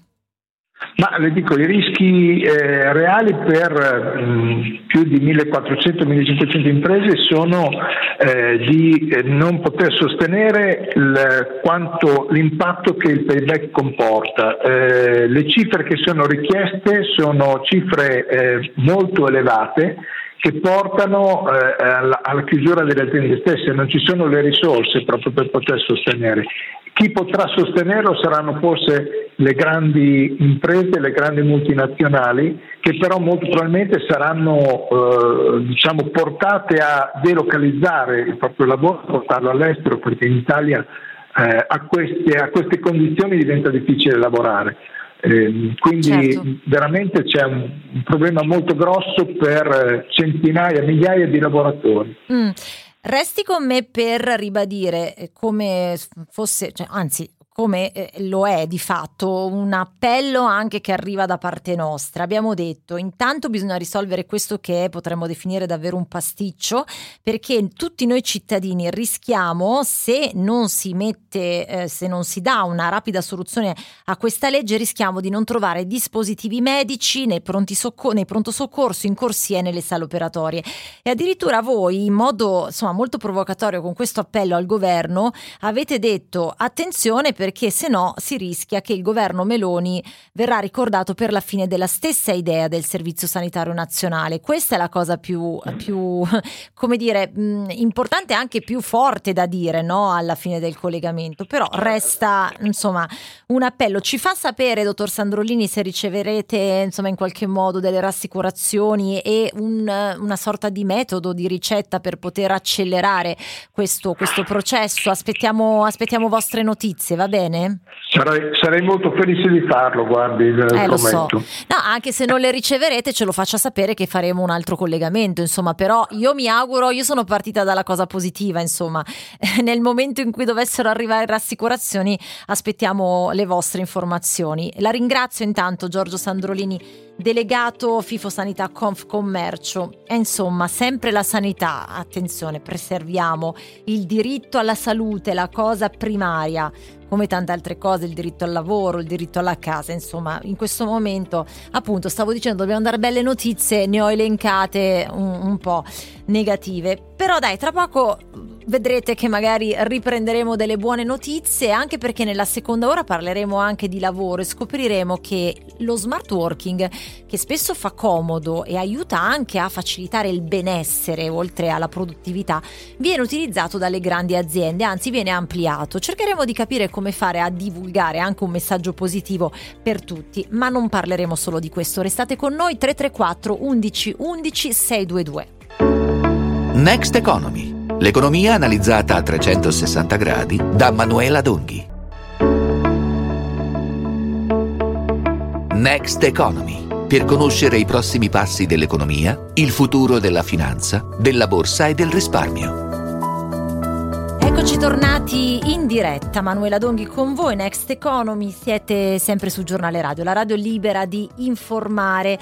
Ma le dico, i rischi eh, reali per mh, più di 1400-1500 imprese sono eh, di eh, non poter sostenere il- quanto l'impatto che il payback comporta. Eh, le cifre che sono richieste sono cifre eh, molto elevate che portano eh, alla, alla chiusura delle aziende stesse, non ci sono le risorse proprio per poter sostenere. Chi potrà sostenerlo saranno forse le grandi imprese, le grandi multinazionali, che però molto probabilmente saranno eh, diciamo, portate a delocalizzare il proprio lavoro, portarlo all'estero, perché in Italia eh, a, queste, a queste condizioni diventa difficile lavorare. Eh, quindi Certo. veramente c'è un, un problema molto grosso per eh, centinaia, migliaia di lavoratori. Mm. Resti con me per ribadire eh, come fosse, cioè, anzi, come eh, lo è di fatto, un appello anche che arriva da parte nostra. Abbiamo detto, intanto bisogna risolvere questo che potremmo definire davvero un pasticcio, perché tutti noi cittadini rischiamo, se non si mette, eh, se non si dà una rapida soluzione a questa legge, rischiamo di non trovare dispositivi medici nei socco- nei pronto soccorso, in corsie e nelle sale operatorie. E addirittura voi, in modo insomma, molto provocatorio con questo appello al governo, avete detto attenzione perché se no si rischia che il governo Meloni verrà ricordato per la fine della stessa idea del Servizio Sanitario Nazionale. Questa è la cosa più, più come dire, importante e anche più forte da dire no? alla fine del collegamento. Però resta insomma un appello. Ci fa sapere, dottor Sandrolini, se riceverete insomma in qualche modo delle rassicurazioni e un- una sorta di metodo, di ricetta per poter accelerare questo, questo processo. Aspettiamo, aspettiamo vostre notizie, va bene? Sarei, sarei molto felice di farlo, guardi, ve Eh, lo so. No, anche se non le riceverete, ce lo faccia sapere che faremo un altro collegamento. Insomma, però io mi auguro, io sono partita dalla cosa positiva. Insomma, nel momento in cui dovessero arrivare rassicurazioni, aspettiamo le vostre informazioni. La ringrazio intanto, Giorgio Sandrolini. Delegato FIFO Sanità Confcommercio. E insomma, sempre la sanità, attenzione, preserviamo il diritto alla salute, la cosa primaria. Come tante altre cose, il diritto al lavoro, il diritto alla casa, insomma, in questo momento, appunto, stavo dicendo, dobbiamo dare belle notizie, ne ho elencate un, un po' negative, però dai, tra poco vedrete che magari riprenderemo delle buone notizie, anche perché nella seconda ora parleremo anche di lavoro e scopriremo che lo smart working, che spesso fa comodo e aiuta anche a facilitare il benessere, oltre alla produttività, viene utilizzato dalle grandi aziende, anzi viene ampliato. Cercheremo di capire come fare a divulgare anche un messaggio positivo per tutti, ma non parleremo solo di questo. Restate con noi 334 11 11 622. Next Economy. L'economia analizzata a 360 gradi da Manuela Donghi. Next Economy. Per conoscere i prossimi passi dell'economia, il futuro della finanza, della borsa e del risparmio. Eccoci tornati in diretta, Manuela Donghi con voi, Next Economy, siete sempre su Giornale Radio, la radio libera di informare.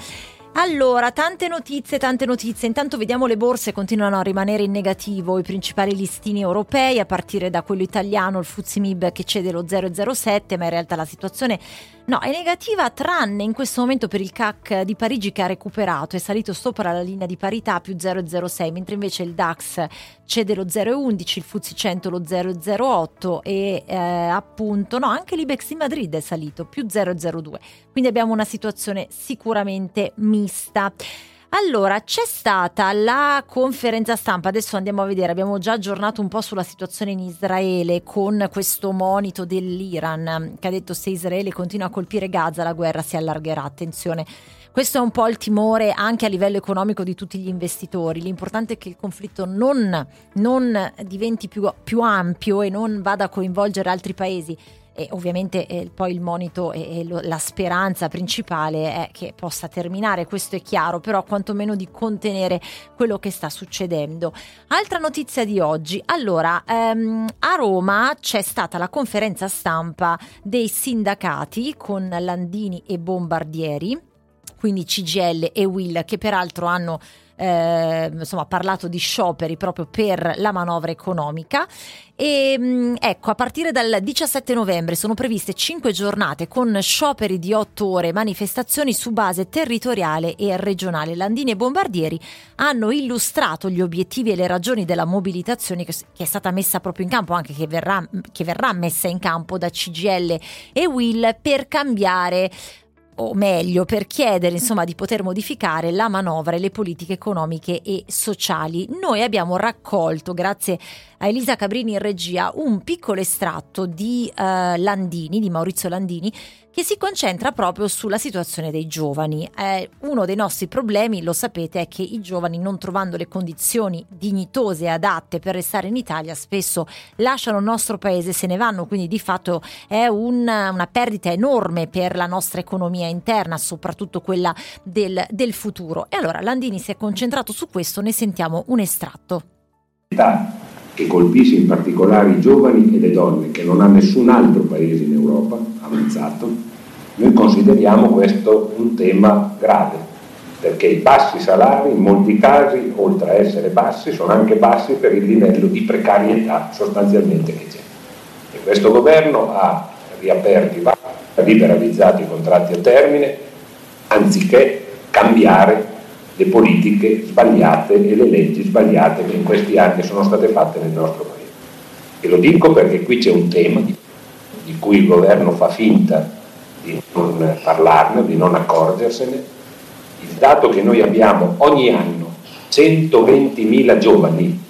Allora, tante notizie, tante notizie. Intanto vediamo le borse continuano a rimanere in negativo, i principali listini europei, a partire da quello italiano, il Fuzzi Mib che cede lo 0,07, ma in realtà la situazione no, è negativa tranne in questo momento per il CAC di Parigi che ha recuperato, è salito sopra la linea di parità più 0,06, mentre invece il DAX cede lo 0,11, il Fuzzi 100 lo 0,08 e eh, appunto no, anche l'Ibex di Madrid è salito più 0,02. Quindi abbiamo una situazione sicuramente mista. Allora, c'è stata la conferenza stampa, adesso andiamo a vedere, abbiamo già aggiornato un po' sulla situazione in Israele con questo monito dell'Iran che ha detto se Israele continua a colpire Gaza la guerra si allargherà, attenzione. Questo è un po' il timore anche a livello economico di tutti gli investitori. L'importante è che il conflitto non, non diventi più, più ampio e non vada a coinvolgere altri paesi e ovviamente eh, poi il monito e, e lo- la speranza principale è che possa terminare, questo è chiaro, però quantomeno di contenere quello che sta succedendo. Altra notizia di oggi, allora ehm, a Roma c'è stata la conferenza stampa dei sindacati con Landini e Bombardieri, quindi CGL e Will che peraltro hanno eh, insomma, parlato di scioperi proprio per la manovra economica. E mh, ecco a partire dal 17 novembre sono previste 5 giornate con scioperi di 8 ore manifestazioni su base territoriale e regionale. Landini e Bombardieri hanno illustrato gli obiettivi e le ragioni della mobilitazione che è stata messa proprio in campo anche che verrà, che verrà messa in campo da CGL e Will per cambiare o meglio per chiedere insomma di poter modificare la manovra e le politiche economiche e sociali. Noi abbiamo raccolto, grazie a Elisa Cabrini in regia, un piccolo estratto di eh, Landini, di Maurizio Landini, che si concentra proprio sulla situazione dei giovani. Eh, uno dei nostri problemi, lo sapete, è che i giovani non trovando le condizioni dignitose e adatte per restare in Italia spesso lasciano il nostro paese e se ne vanno, quindi di fatto è un, una perdita enorme per la nostra economia interna, soprattutto quella del, del futuro. E allora Landini si è concentrato su questo, ne sentiamo un estratto. Che colpisce in particolare i giovani e le donne, che non ha nessun altro paese in Europa avanzato, noi consideriamo questo un tema grave, perché i bassi salari in molti casi, oltre a essere bassi, sono anche bassi per il livello di precarietà sostanzialmente che c'è. E questo governo ha riaperto ha liberalizzato i contratti a termine, anziché cambiare le politiche sbagliate e le leggi sbagliate che in questi anni sono state fatte nel nostro paese. E lo dico perché qui c'è un tema di, cui il governo fa finta di non parlarne, di non accorgersene. Il dato che noi abbiamo ogni anno 120.000 giovani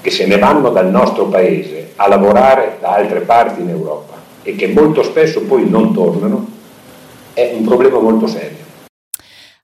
che se ne vanno dal nostro paese a lavorare da altre parti in Europa e che molto spesso poi non tornano, è un problema molto serio.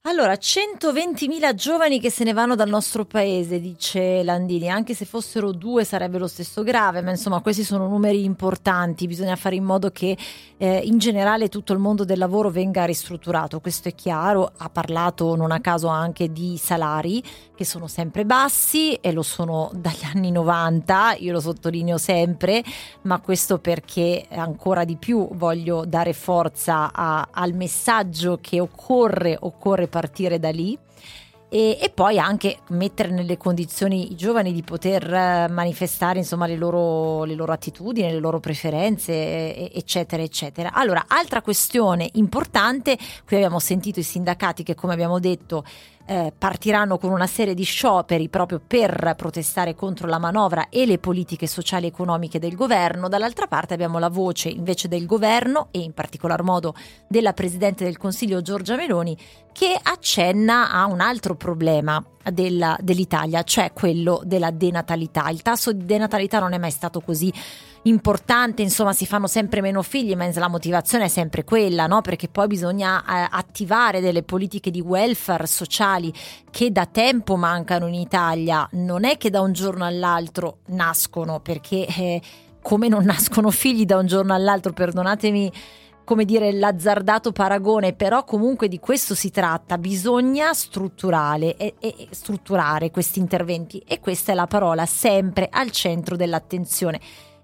Allora, 120.000 giovani che se ne vanno dal nostro paese, dice Landini, anche se fossero due sarebbe lo stesso grave, ma insomma questi sono numeri importanti, bisogna fare in modo che eh, in generale tutto il mondo del lavoro venga ristrutturato, questo è chiaro, ha parlato non a caso anche di salari che sono sempre bassi e lo sono dagli anni 90, io lo sottolineo sempre, ma questo perché ancora di più voglio dare forza a, al messaggio che occorre, occorre partire da lì. E, e, poi anche mettere nelle condizioni i giovani di poter eh, manifestare insomma le loro, le loro attitudini, le loro preferenze, eccetera, eccetera. Allora, altra questione importante, qui abbiamo sentito i sindacati che come abbiamo detto eh, partiranno con una serie di scioperi proprio per protestare contro la manovra e le politiche sociali e economiche del governo. Dall'altra parte abbiamo la voce invece del governo e in particolar modo della Presidente del Consiglio Giorgia Meloni che accenna a un altro problema della, dell'Italia, cioè quello della denatalità. Il tasso di denatalità non è mai stato così importante, insomma si fanno sempre meno figli, ma la motivazione è sempre quella, no? perché poi bisogna eh, attivare delle politiche di welfare sociali che da tempo mancano in Italia, non è che da un giorno all'altro nascono, perché eh, come non nascono figli da un giorno all'altro, perdonatemi come dire, l'azzardato paragone, però comunque di questo si tratta, bisogna strutturare, e, e, strutturare questi interventi e questa è la parola sempre al centro dell'attenzione.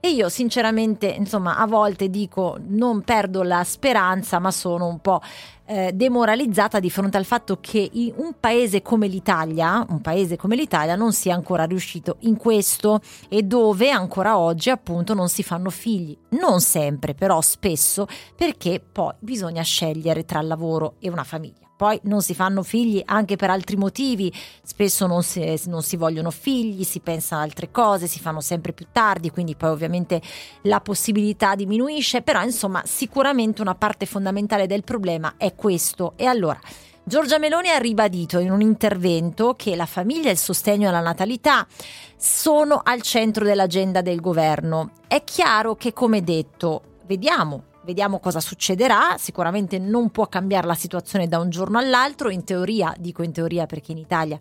E io sinceramente, insomma, a volte dico non perdo la speranza, ma sono un po' eh, demoralizzata di fronte al fatto che un paese come l'Italia, un paese come l'Italia non sia ancora riuscito in questo e dove ancora oggi appunto non si fanno figli. Non sempre, però spesso, perché poi bisogna scegliere tra il lavoro e una famiglia. Poi non si fanno figli anche per altri motivi, spesso non si, non si, vogliono figli, si pensa a altre cose, si fanno sempre più tardi, quindi poi ovviamente la possibilità diminuisce, però insomma sicuramente una parte fondamentale del problema è questo. E allora Giorgia Meloni ha ribadito in un intervento che la famiglia e il sostegno alla natalità sono al centro dell'agenda del governo. È chiaro che, come detto, vediamo Vediamo cosa succederà, sicuramente non può cambiare la situazione da un giorno all'altro, in teoria, dico in teoria perché in Italia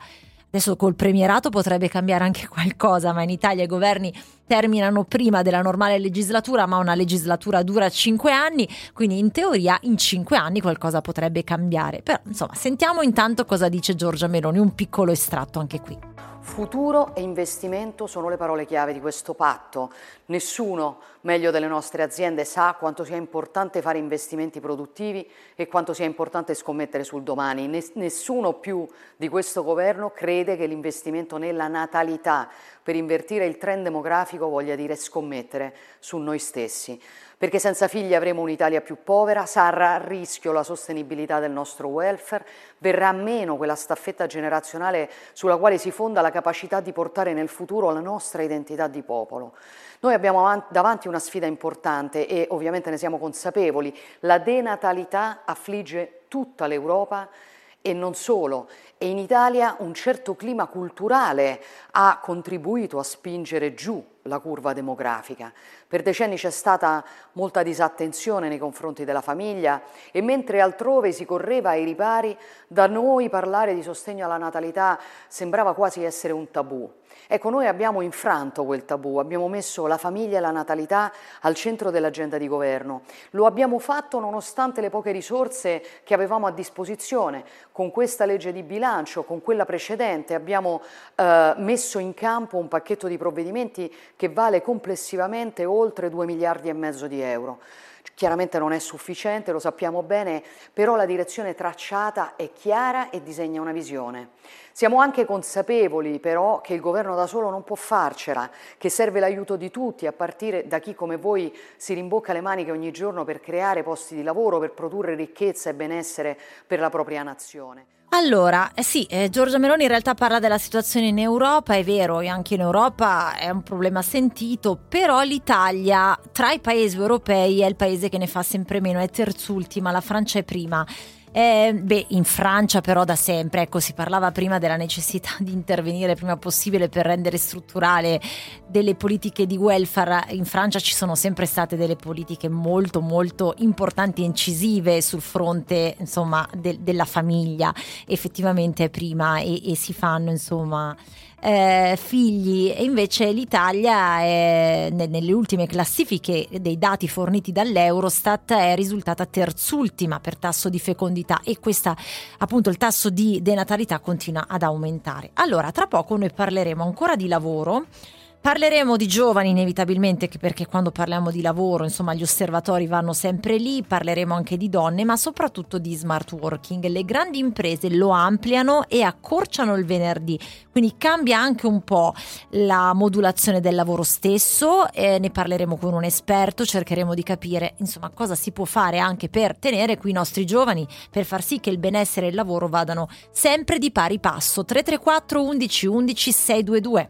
adesso col premierato potrebbe cambiare anche qualcosa, ma in Italia i governi terminano prima della normale legislatura, ma una legislatura dura cinque anni, quindi in teoria in cinque anni qualcosa potrebbe cambiare. Però insomma, sentiamo intanto cosa dice Giorgia Meloni, un piccolo estratto anche qui. Futuro e investimento sono le parole chiave di questo patto. Nessuno meglio delle nostre aziende sa quanto sia importante fare investimenti produttivi e quanto sia importante scommettere sul domani. Nessuno più di questo governo crede che l'investimento nella natalità per invertire il trend demografico voglia dire scommettere su noi stessi. Perché senza figli avremo un'Italia più povera, sarà a rischio la sostenibilità del nostro welfare, verrà meno quella staffetta generazionale sulla quale si fonda la capacità di portare nel futuro la nostra identità di popolo. Noi abbiamo davanti una sfida importante e ovviamente ne siamo consapevoli. La denatalità affligge tutta l'Europa e non solo. E in Italia un certo clima culturale ha contribuito a spingere giù la curva demografica. Per decenni c'è stata molta disattenzione nei confronti della famiglia e mentre altrove si correva ai ripari, da noi parlare di sostegno alla natalità sembrava quasi essere un tabù. Ecco, noi abbiamo infranto quel tabù, abbiamo messo la famiglia e la natalità al centro dell'agenda di governo. Lo abbiamo fatto nonostante le poche risorse che avevamo a disposizione. Con questa legge di bilancio, con quella precedente, abbiamo eh, messo in campo un pacchetto di provvedimenti che vale complessivamente oltre 2 miliardi e mezzo di euro. Chiaramente non è sufficiente, lo sappiamo bene, però la direzione tracciata è chiara e disegna una visione. Siamo anche consapevoli però che il governo da solo non può farcela, che serve l'aiuto di tutti, a partire da chi come voi si rimbocca le maniche ogni giorno per creare posti di lavoro, per produrre ricchezza e benessere per la propria nazione. Allora, eh sì, eh, Giorgia Meloni in realtà parla della situazione in Europa, è vero, e anche in Europa è un problema sentito, però l'Italia tra i paesi europei è il paese che ne fa sempre meno, è terzultima, la Francia è prima. Eh, beh, in Francia però da sempre, ecco, si parlava prima della necessità di intervenire prima possibile per rendere strutturale delle politiche di welfare. In Francia ci sono sempre state delle politiche molto molto importanti e incisive sul fronte, insomma, de- della famiglia, effettivamente prima e, e si fanno, insomma, eh, figli e invece l'Italia è, nelle ultime classifiche dei dati forniti dall'Eurostat è risultata terzultima per tasso di fecondità e questa appunto il tasso di denatalità continua ad aumentare. Allora, tra poco noi parleremo ancora di lavoro Parleremo di giovani inevitabilmente perché quando parliamo di lavoro, insomma, gli osservatori vanno sempre lì, parleremo anche di donne, ma soprattutto di smart working. Le grandi imprese lo ampliano e accorciano il venerdì, quindi cambia anche un po' la modulazione del lavoro stesso, eh, ne parleremo con un esperto, cercheremo di capire, insomma, cosa si può fare anche per tenere qui i nostri giovani, per far sì che il benessere e il lavoro vadano sempre di pari passo. 334 11 11 622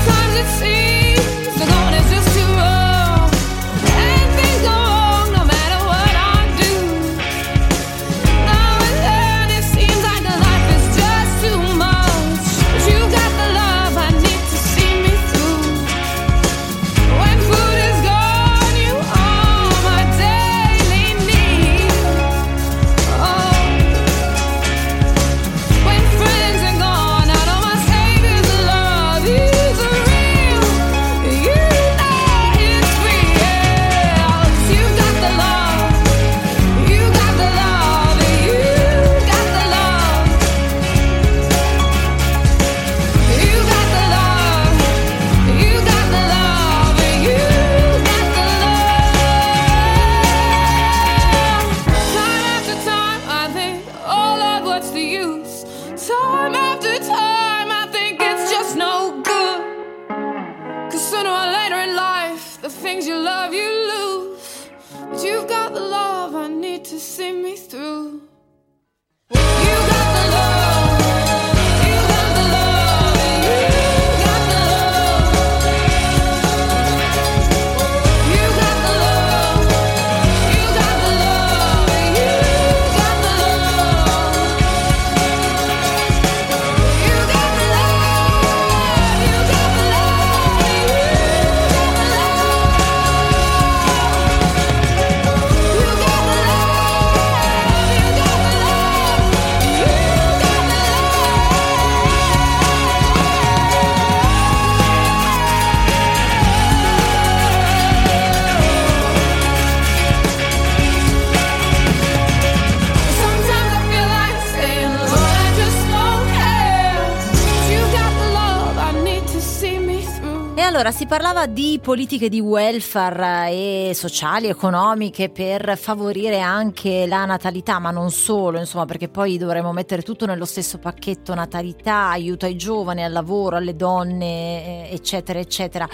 parlava di politiche di welfare e sociali, economiche per favorire anche la natalità, ma non solo, insomma, perché poi dovremmo mettere tutto nello stesso pacchetto natalità, aiuto ai giovani, al lavoro, alle donne, eh, eccetera, eccetera.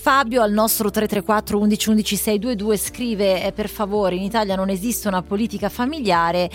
Fabio al nostro 334 11 11 622 scrive eh, per favore in Italia non esiste una politica familiare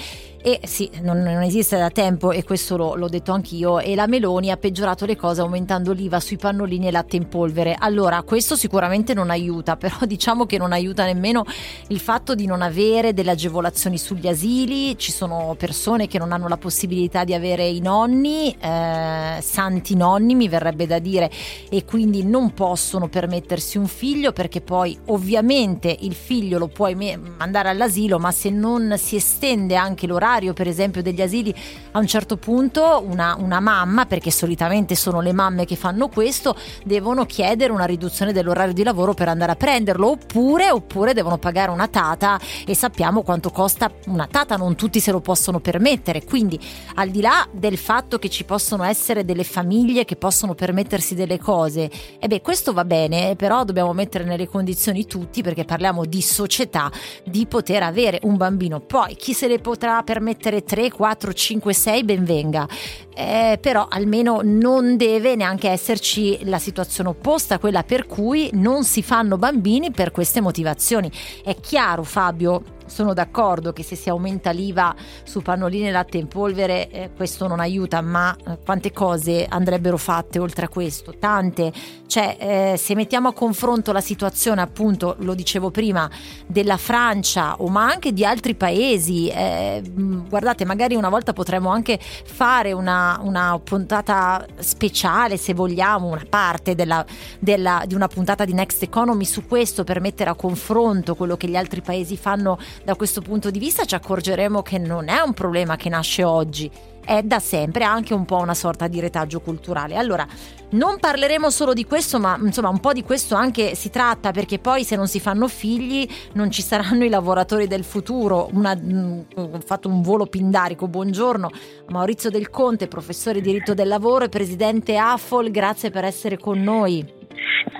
e sì, non, non esiste da tempo e questo lo, l'ho detto anch'io e la Meloni ha peggiorato le cose aumentando l'IVA sui pannolini e latte in polvere. Allora, questo sicuramente non aiuta, però diciamo che non aiuta nemmeno il fatto di non avere delle agevolazioni sugli asili, ci sono persone che non hanno la possibilità di avere i nonni, eh, santi nonni mi verrebbe da dire, e quindi non possono permettersi un figlio perché poi ovviamente il figlio lo puoi mandare all'asilo, ma se non si estende anche l'orario per esempio degli asili a un certo punto una, una, mamma perché solitamente sono le mamme che fanno questo devono chiedere una riduzione dell'orario di lavoro per andare a prenderlo oppure, oppure devono pagare una tata e sappiamo quanto costa una tata non tutti se lo possono permettere. Quindi al di là del fatto che ci possono essere delle famiglie che possono permettersi delle cose e beh questo va bene però dobbiamo mettere nelle condizioni tutti perché parliamo di società di poter avere un bambino poi chi se le potrà permettere mettere 3, 4, 5, 6, ben venga. Eh, però almeno non deve neanche esserci la situazione opposta, quella per cui non si fanno bambini per queste motivazioni. È chiaro, Fabio, sono d'accordo che se si aumenta l'IVA su pannolini e latte in polvere eh, questo non aiuta, ma eh, quante cose andrebbero fatte oltre a questo? Tante. Cioè, eh, se mettiamo a confronto la situazione, appunto, lo dicevo prima, della Francia o ma anche di altri paesi, eh, guardate, magari una volta potremmo anche fare una, una puntata speciale, se vogliamo, una parte della, della, di una puntata di Next Economy su questo per mettere a confronto quello che gli altri paesi fanno da questo punto di vista ci accorgeremo che non è un problema che nasce oggi, è da sempre anche un po' una sorta di retaggio culturale. Allora, non parleremo solo di questo, ma insomma un po' di questo anche si tratta, perché poi se non si fanno figli non ci saranno i lavoratori del futuro. Una, mh, ho fatto un volo pindarico, buongiorno Maurizio Del Conte, professore di diritto del lavoro e presidente AFOL, grazie per essere con noi.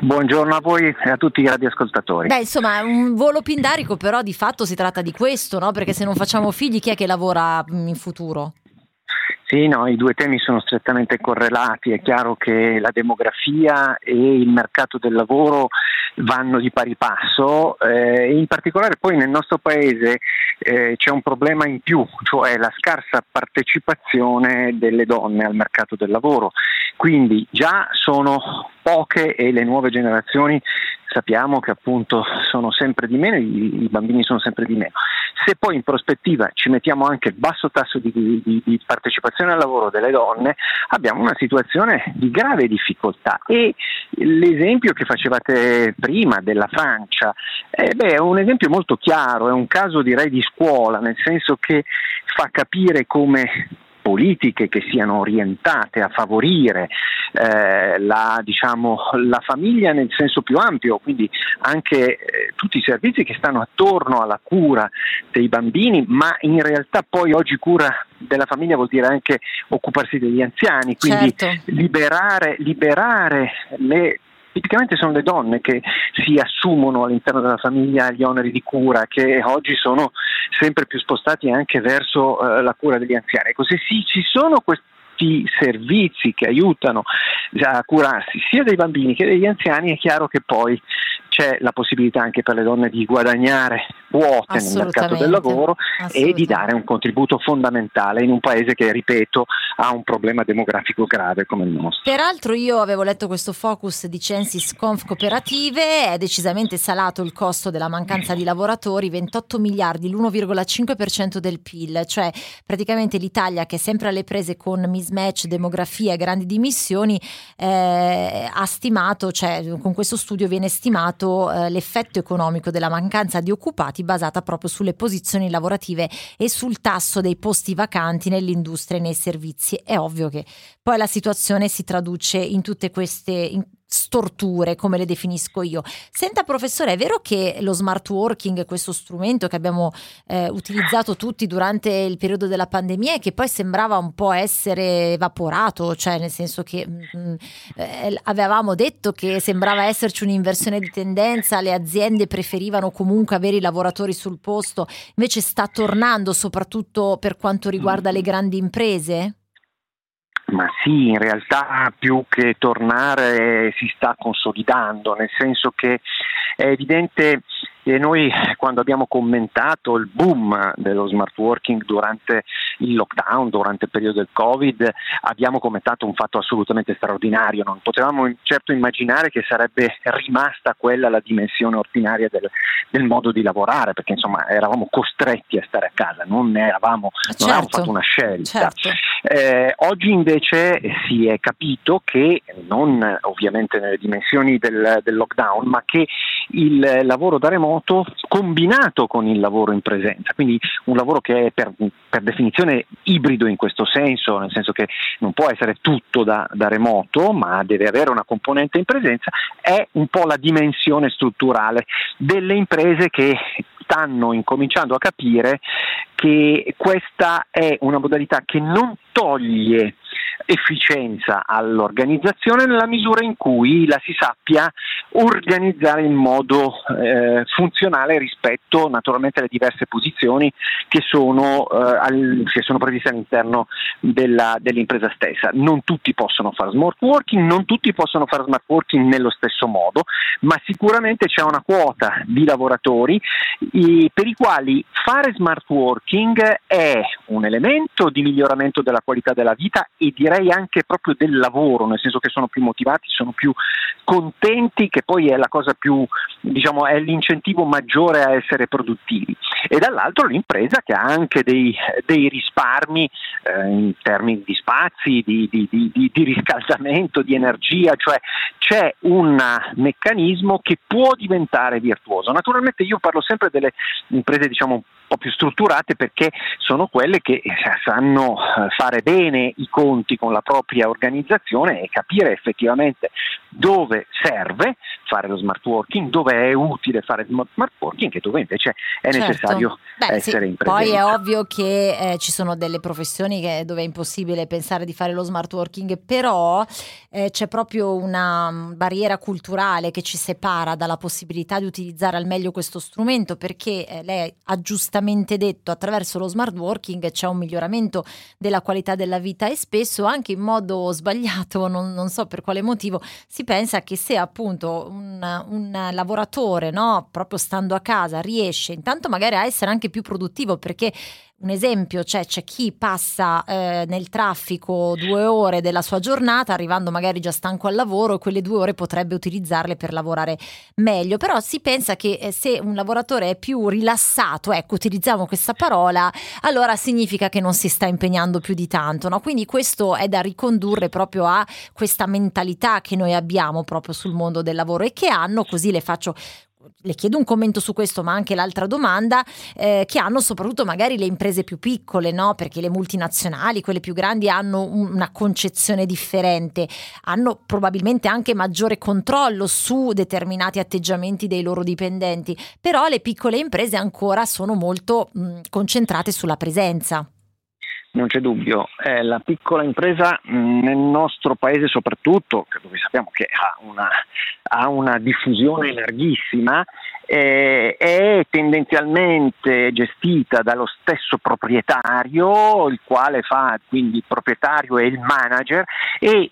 Buongiorno a voi e a tutti i radioascoltatori. Beh, insomma, un volo pindarico, però di fatto si tratta di questo, no? Perché se non facciamo figli, chi è che lavora in futuro? Sì, no, i due temi sono strettamente correlati. È chiaro che la demografia e il mercato del lavoro vanno di pari passo. Eh, in particolare poi nel nostro paese eh, c'è un problema in più, cioè la scarsa partecipazione delle donne al mercato del lavoro. Quindi già sono poche e le nuove generazioni sappiamo che appunto sono sempre di meno, i, i, bambini sono sempre di meno. Se poi in prospettiva ci mettiamo anche il basso tasso di, di, di, partecipazione al lavoro delle donne, abbiamo una situazione di grave difficoltà e l'esempio che facevate prima della Francia eh, beh, è un esempio molto chiaro, è un caso direi di scuola, nel senso che fa capire come politiche che siano orientate a favorire eh, la, diciamo, la, famiglia nel senso più ampio, quindi anche eh, tutti i servizi che stanno attorno alla cura dei bambini, ma in realtà poi oggi cura della famiglia vuol dire anche occuparsi degli anziani, quindi certo. liberare, liberare le tipicamente sono le donne che si assumono all'interno della famiglia gli oneri di cura che oggi sono sempre più spostati anche verso eh, la cura degli anziani. Ecco, se sì, ci sono questi servizi che aiutano a curarsi sia dei bambini che degli anziani, è chiaro che poi c'è la possibilità anche per le donne di guadagnare quote nel mercato del lavoro e di dare un contributo fondamentale in un paese che, ripeto, ha un problema demografico grave come il nostro. Peraltro io avevo letto questo focus di Censis Conf Cooperative, è decisamente salato il costo della mancanza di lavoratori, 28 miliardi, l'1,5% del PIL, cioè praticamente l'Italia che è sempre alle prese con mismatch, demografia e grandi dimissioni, eh, ha stimato, cioè con questo studio viene stimato eh, l'effetto economico della mancanza di occupati basata proprio sulle posizioni lavorative e sul tasso dei posti vacanti nell'industria e nei servizi. È ovvio che poi la situazione si traduce in tutte queste... In, storture, come le definisco io. Senta professore, è vero che lo smart working, questo strumento che abbiamo eh, utilizzato tutti durante il periodo della pandemia e che poi sembrava un po' essere evaporato, cioè nel senso che mh, mm, eh, avevamo detto che sembrava esserci un'inversione di tendenza, le aziende preferivano comunque avere i lavoratori sul posto, invece sta tornando soprattutto per quanto riguarda le grandi imprese? Ma sì, in realtà più che tornare si sta consolidando, nel senso che è evidente e noi quando abbiamo commentato il boom dello smart working durante il lockdown, durante il periodo del Covid, abbiamo commentato un fatto assolutamente straordinario. Non potevamo certo immaginare che sarebbe rimasta quella la dimensione ordinaria del, del modo di lavorare, perché insomma eravamo costretti a stare a casa, non, eravamo, certo, non avevamo fatto una scelta. Certo. Eh, oggi invece si è capito che, non ovviamente nelle dimensioni del, del lockdown, ma che il lavoro da remoto combinato con il lavoro in presenza, quindi un lavoro che è per, per definizione ibrido in questo senso, nel senso che non può essere tutto da, da remoto, ma deve avere una componente in presenza, è un po' la dimensione strutturale delle imprese che stanno incominciando a capire che questa è una modalità che non toglie efficienza all'organizzazione nella misura in cui la si sappia organizzare in modo eh, funzionale rispetto naturalmente alle diverse posizioni che sono, eh, al, che sono previste all'interno della, dell'impresa stessa. Non tutti possono fare smart working, non tutti possono fare smart working nello stesso modo, ma sicuramente c'è una quota di lavoratori i, per i quali fare smart working è un elemento di miglioramento della qualità della vita e direi anche proprio del lavoro, nel senso che sono più motivati, sono più contenti, che poi è la cosa più, diciamo, è l'incentivo maggiore a essere produttivi. E dall'altro l'impresa che ha anche dei, dei risparmi eh, in termini di spazi, di, di, di, di riscaldamento, di energia, cioè c'è un meccanismo che può diventare virtuoso. Naturalmente io parlo sempre delle imprese diciamo po' più strutturate perché sono quelle che eh, sanno eh, fare bene i conti con la propria organizzazione e capire effettivamente dove serve fare lo smart working, dove è utile fare smart working e dove invece è certo. necessario Beh, essere sì. in presenza. Poi è ovvio che eh, ci sono delle professioni che, dove è impossibile pensare di fare lo smart working, però eh, c'è proprio una mm, barriera culturale che ci separa dalla possibilità di utilizzare al meglio questo strumento perché eh, lei ha giustamente detto attraverso lo smart working c'è un miglioramento della qualità della vita e spesso anche in modo sbagliato, non, non so per quale motivo, si pensa che se appunto un, un lavoratore, no, proprio stando a casa, riesce intanto magari a essere anche più produttivo perché un esempio, cioè c'è chi passa eh, nel traffico due ore della sua giornata, arrivando magari già stanco al lavoro, e quelle due ore potrebbe utilizzarle per lavorare meglio. Però si pensa che eh, se un lavoratore è più rilassato, ecco, utilizziamo questa parola, allora significa che non si sta impegnando più di tanto. No? Quindi questo è da ricondurre proprio a questa mentalità che noi abbiamo proprio sul mondo del lavoro e che hanno, così le faccio le chiedo un commento su questo, ma anche l'altra domanda, eh, che hanno soprattutto magari le imprese più piccole, no? perché le multinazionali, quelle più grandi, hanno una concezione differente, hanno probabilmente anche maggiore controllo su determinati atteggiamenti dei loro dipendenti, però le piccole imprese ancora sono molto mh, concentrate sulla presenza. Non c'è dubbio, eh, la piccola impresa nel nostro paese soprattutto, dove sappiamo che ha una, ha una diffusione larghissima, eh, è tendenzialmente gestita dallo stesso proprietario, il quale fa quindi il proprietario e il manager e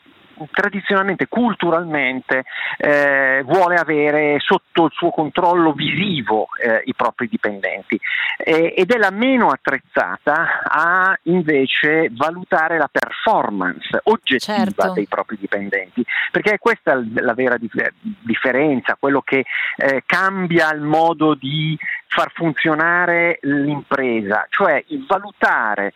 tradizionalmente, culturalmente, eh, vuole avere sotto il suo controllo visivo eh, i propri dipendenti eh, ed è la meno attrezzata a invece valutare la performance oggettiva certo. dei propri dipendenti, perché è questa la vera dif- differenza, quello che eh, cambia il modo di far funzionare l'impresa, cioè il valutare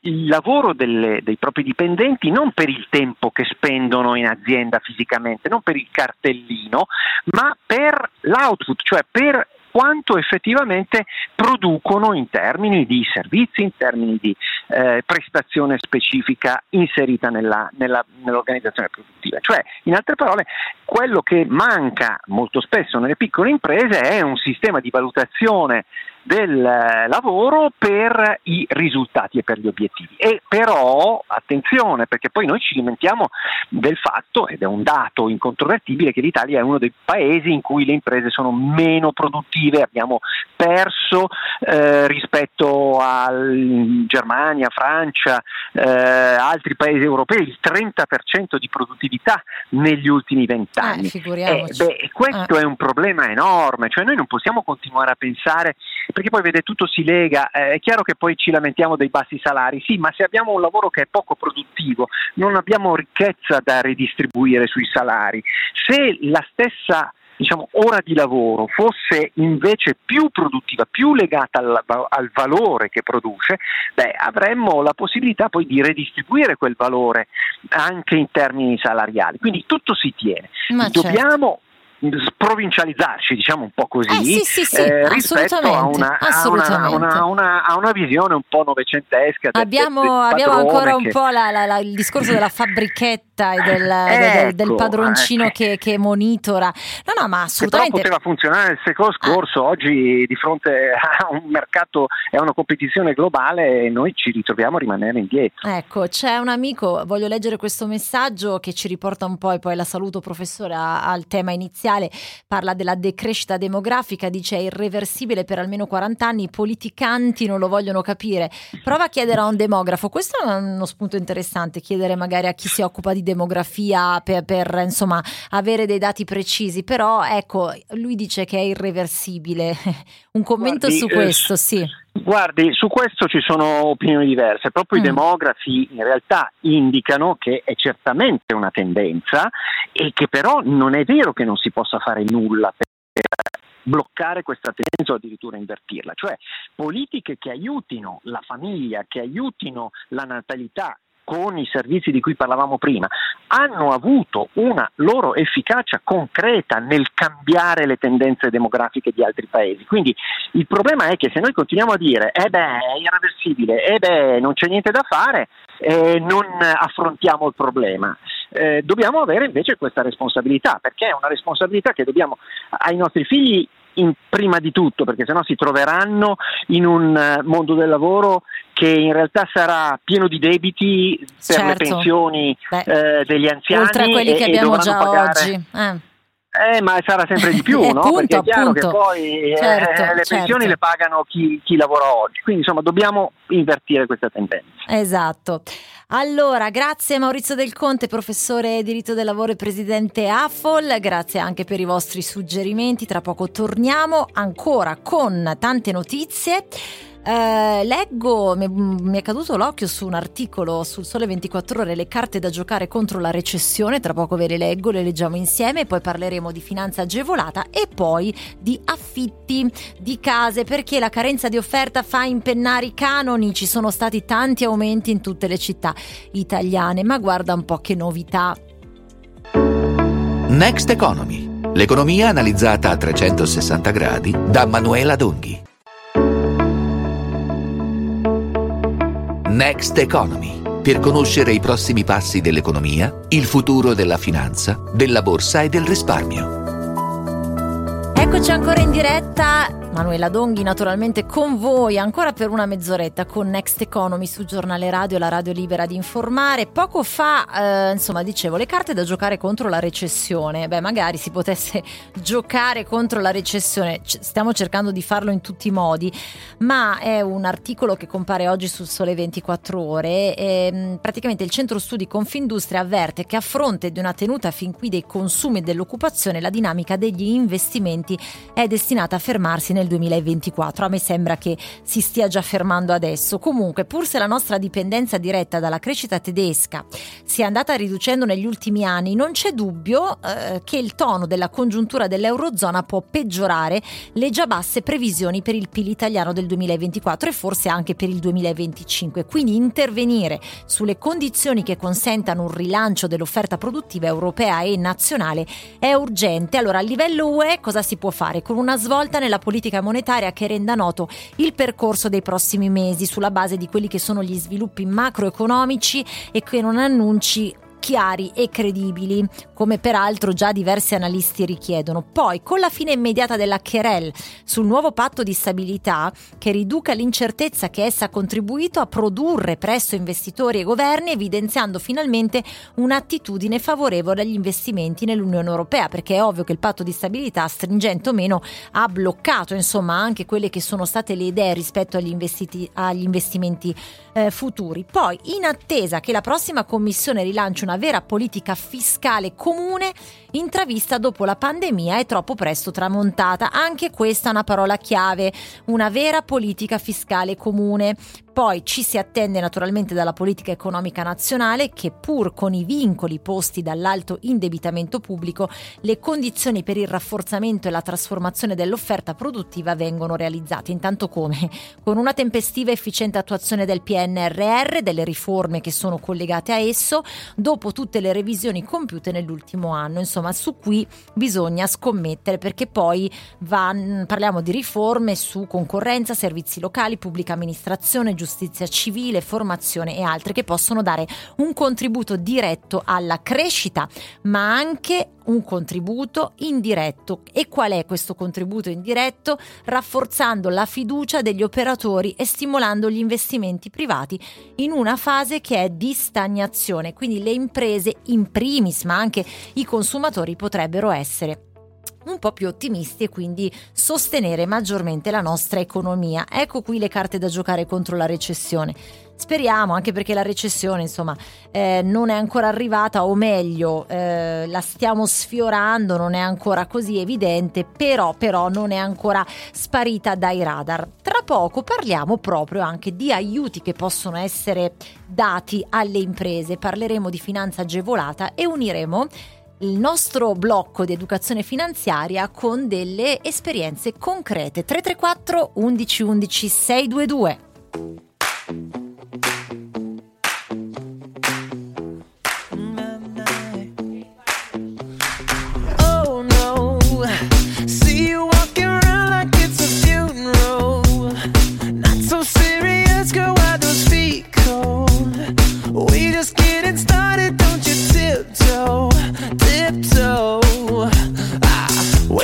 il lavoro delle, dei propri dipendenti non per il tempo che spendono in azienda fisicamente, non per il cartellino, ma per l'output, cioè per quanto effettivamente producono in termini di servizi, in termini di eh, prestazione specifica inserita nella, nella, nell'organizzazione produttiva. Cioè, in altre parole, quello che manca molto spesso nelle piccole imprese è un sistema di valutazione del eh, lavoro per i risultati e per gli obiettivi. E però, attenzione, perché poi noi ci lamentiamo del fatto, ed è un dato incontrovertibile, che l'Italia è uno dei paesi in cui le imprese sono meno produttive, abbiamo perso eh, rispetto a Germania, Francia, eh, altri paesi europei, il 30% di produttività negli ultimi vent'anni. Eh, beh, questo è un problema enorme, cioè noi non possiamo continuare a pensare perché poi vede tutto si lega, eh, è chiaro che poi ci lamentiamo dei bassi salari, sì, ma se abbiamo un lavoro che è poco produttivo, non abbiamo ricchezza da ridistribuire sui salari. Se la stessa diciamo, ora di lavoro fosse invece più produttiva, più legata al, al valore che produce, beh, avremmo la possibilità poi di redistribuire quel valore anche in termini salariali. Quindi tutto si tiene. Ma Dobbiamo sprovincializzarci, diciamo un po' così, eh, sì, sì, sì, eh, rispetto a una, a, una, una, a una, visione un po' novecentesca. Abbiamo, del, abbiamo ancora un che... po' la, la, la, il discorso della fabbrichetta e del, ecco, del, del padroncino eh. che, che, monitora. No, no, ma assolutamente. Che poteva funzionare nel secolo scorso, ah. oggi di fronte a un mercato e a una competizione globale noi ci ritroviamo a rimanere indietro. Ecco, c'è un amico, voglio leggere questo messaggio che ci riporta un po' e poi la saluto professore al tema iniziale parla della decrescita demografica, dice è irreversibile per almeno 40 anni, i politicanti non lo vogliono capire. Prova a chiedere a un demografo, questo è uno spunto interessante, chiedere magari a chi si occupa di demografia per, per insomma avere dei dati precisi, però ecco, lui dice che è irreversibile. un commento Guardi, su questo, eh, sì. Guardi, su questo ci sono opinioni diverse. Proprio mm. i demografi in realtà indicano che è certamente una tendenza e che però non è vero che non si possa fare nulla per bloccare questa tendenza o addirittura invertirla, cioè politiche che aiutino la famiglia, che aiutino la natalità con i servizi di cui parlavamo prima, hanno avuto una loro efficacia concreta nel cambiare le tendenze demografiche di altri paesi. Quindi il problema è che se noi continuiamo a dire eh beh, è irreversibile, eh beh, non c'è niente da fare, eh, non affrontiamo il problema. Eh, dobbiamo avere invece questa responsabilità, perché è una responsabilità che dobbiamo ai nostri figli in, prima di tutto, perché sennò si troveranno in un eh, mondo del lavoro che in realtà sarà pieno di debiti per certo. le pensioni Beh, eh, degli anziani. Oltre a quelli e, che abbiamo già pagare... oggi. Eh. Eh, ma sarà sempre di più, Eh, no? appunto, Perché è chiaro appunto. che poi eh, Certo, le pensioni certo. le pagano chi, chi lavora oggi. Quindi insomma dobbiamo invertire questa tendenza. Esatto. Allora, grazie Maurizio Del Conte, professore diritto del lavoro e presidente AFOL, grazie anche per i vostri suggerimenti. Tra poco torniamo ancora con tante notizie. Eh, leggo, mi, è caduto l'occhio su un articolo sul Sole 24 Ore, le carte da giocare contro la recessione, tra poco ve le leggo, le leggiamo insieme, poi parleremo di finanza agevolata e poi di affitti di case, perché la carenza di offerta fa impennare i canoni, ci sono stati tanti aumenti in tutte le città italiane, ma guarda un po' che novità. Next Economy, l'economia analizzata a 360 gradi da Manuela Donghi. Next Economy, per conoscere i prossimi passi dell'economia, il futuro della finanza, della borsa e del risparmio. Eccoci ancora in diretta, Manuela Donghi naturalmente con voi ancora per una mezz'oretta con Next Economy su Giornale Radio, la radio libera di informare. Poco fa, eh, insomma, dicevo, le carte da giocare contro la recessione. Beh, magari si potesse giocare contro la recessione, C- stiamo cercando di farlo in tutti i modi, ma è un articolo che compare oggi sul Sole 24 Ore. E, mh, praticamente il centro studi Confindustria avverte che a fronte di una tenuta fin qui dei consumi e dell'occupazione, la dinamica degli investimenti è destinata a fermarsi nel nel 2024. A me sembra che si stia già fermando adesso. Comunque, pur se la nostra dipendenza diretta dalla crescita tedesca si è andata riducendo negli ultimi anni, non c'è dubbio eh, che il tono della congiuntura dell'Eurozona può peggiorare le già basse previsioni per il PIL italiano del 2024 e forse anche per il 2025. Quindi intervenire sulle condizioni che consentano un rilancio dell'offerta produttiva europea e nazionale è urgente. Allora, a livello UE cosa si può fare? Con una svolta nella politica monetaria che renda noto il percorso dei prossimi mesi sulla base di quelli che sono gli sviluppi macroeconomici e che non annunci chiari e credibili, come peraltro già diversi analisti richiedono. Poi, con la fine immediata della Querel sul nuovo patto di stabilità, che riduca l'incertezza che essa ha contribuito a produrre presso investitori e governi, evidenziando finalmente un'attitudine favorevole agli investimenti nell'Unione Europea, perché è ovvio che il patto di stabilità, stringente o meno, ha bloccato insomma anche quelle che sono state le idee rispetto agli, agli investimenti eh, futuri. Poi, in attesa che la prossima Commissione rilanci una vera politica fiscale comune intravista dopo la pandemia è troppo presto tramontata. Anche questa è una parola chiave, una vera politica fiscale comune. Poi ci si attende naturalmente dalla politica economica nazionale che pur con i vincoli posti dall'alto indebitamento pubblico, le condizioni per il rafforzamento e la trasformazione dell'offerta produttiva vengono realizzate. Intanto come? Con una tempestiva e efficiente attuazione del PNRR, delle riforme che sono collegate a esso, dopo tutte le revisioni compiute nell'ultimo anno. Insomma, su cui bisogna scommettere perché poi va, parliamo di riforme su concorrenza, servizi locali, pubblica amministrazione, giustizia civile, formazione e altre che possono dare un contributo diretto alla crescita, ma anche un contributo indiretto. E qual è questo contributo indiretto? Rafforzando la fiducia degli operatori e stimolando gli investimenti privati in una fase che è di stagnazione. Quindi le imprese in primis, ma anche i consumatori potrebbero essere un po' più ottimisti e quindi sostenere maggiormente la nostra economia. Ecco qui le carte da giocare contro la recessione. Speriamo, anche perché la recessione, insomma, eh, non è ancora arrivata, o meglio, eh, la stiamo sfiorando, non è ancora così evidente, però, però non è ancora sparita dai radar. Tra poco parliamo proprio anche di aiuti che possono essere dati alle imprese, parleremo di finanza agevolata e uniremo il nostro blocco di educazione finanziaria con delle esperienze concrete. 334 11 11 622.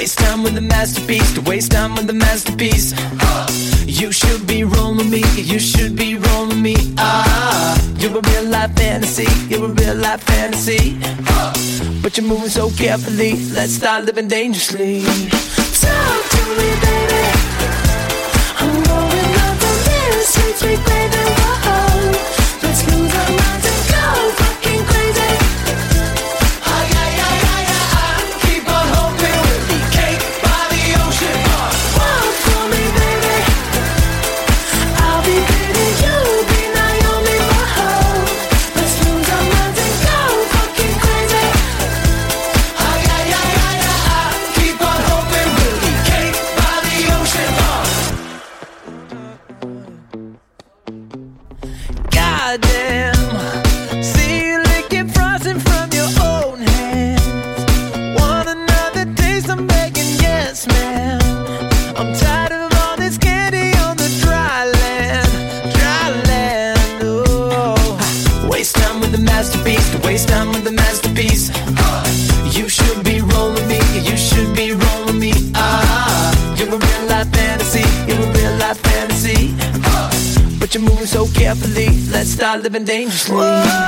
Waste time with the masterpiece, to waste time with the masterpiece. You should be rolling me, you should be rolling me. Ah, you're a real life fantasy, you're a real life fantasy. But you're moving so carefully, let's start living dangerously. Living dangerously. Talk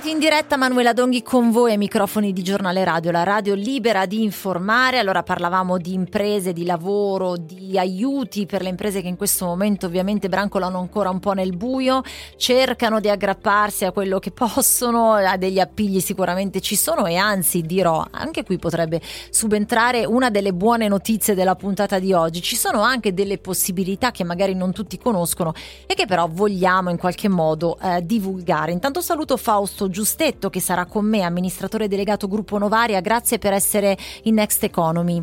Eccoci tornati in diretta, Manuela Donghi con voi ai microfoni di Giornale Radio, la radio libera di informare. Allora parlavamo di imprese, di lavoro, di aiuti per le imprese che in questo momento ovviamente brancolano ancora un po' nel buio, cercano di aggrapparsi a quello che possono, a degli appigli sicuramente ci sono e anzi dirò, anche qui potrebbe subentrare una delle buone notizie della puntata di oggi. Ci sono anche delle possibilità che magari non tutti conoscono e che però vogliamo in qualche modo eh, divulgare. Intanto saluto Fausto Giustetto che sarà con me, amministratore delegato Gruppo Novaria. Grazie per essere in Next Economy.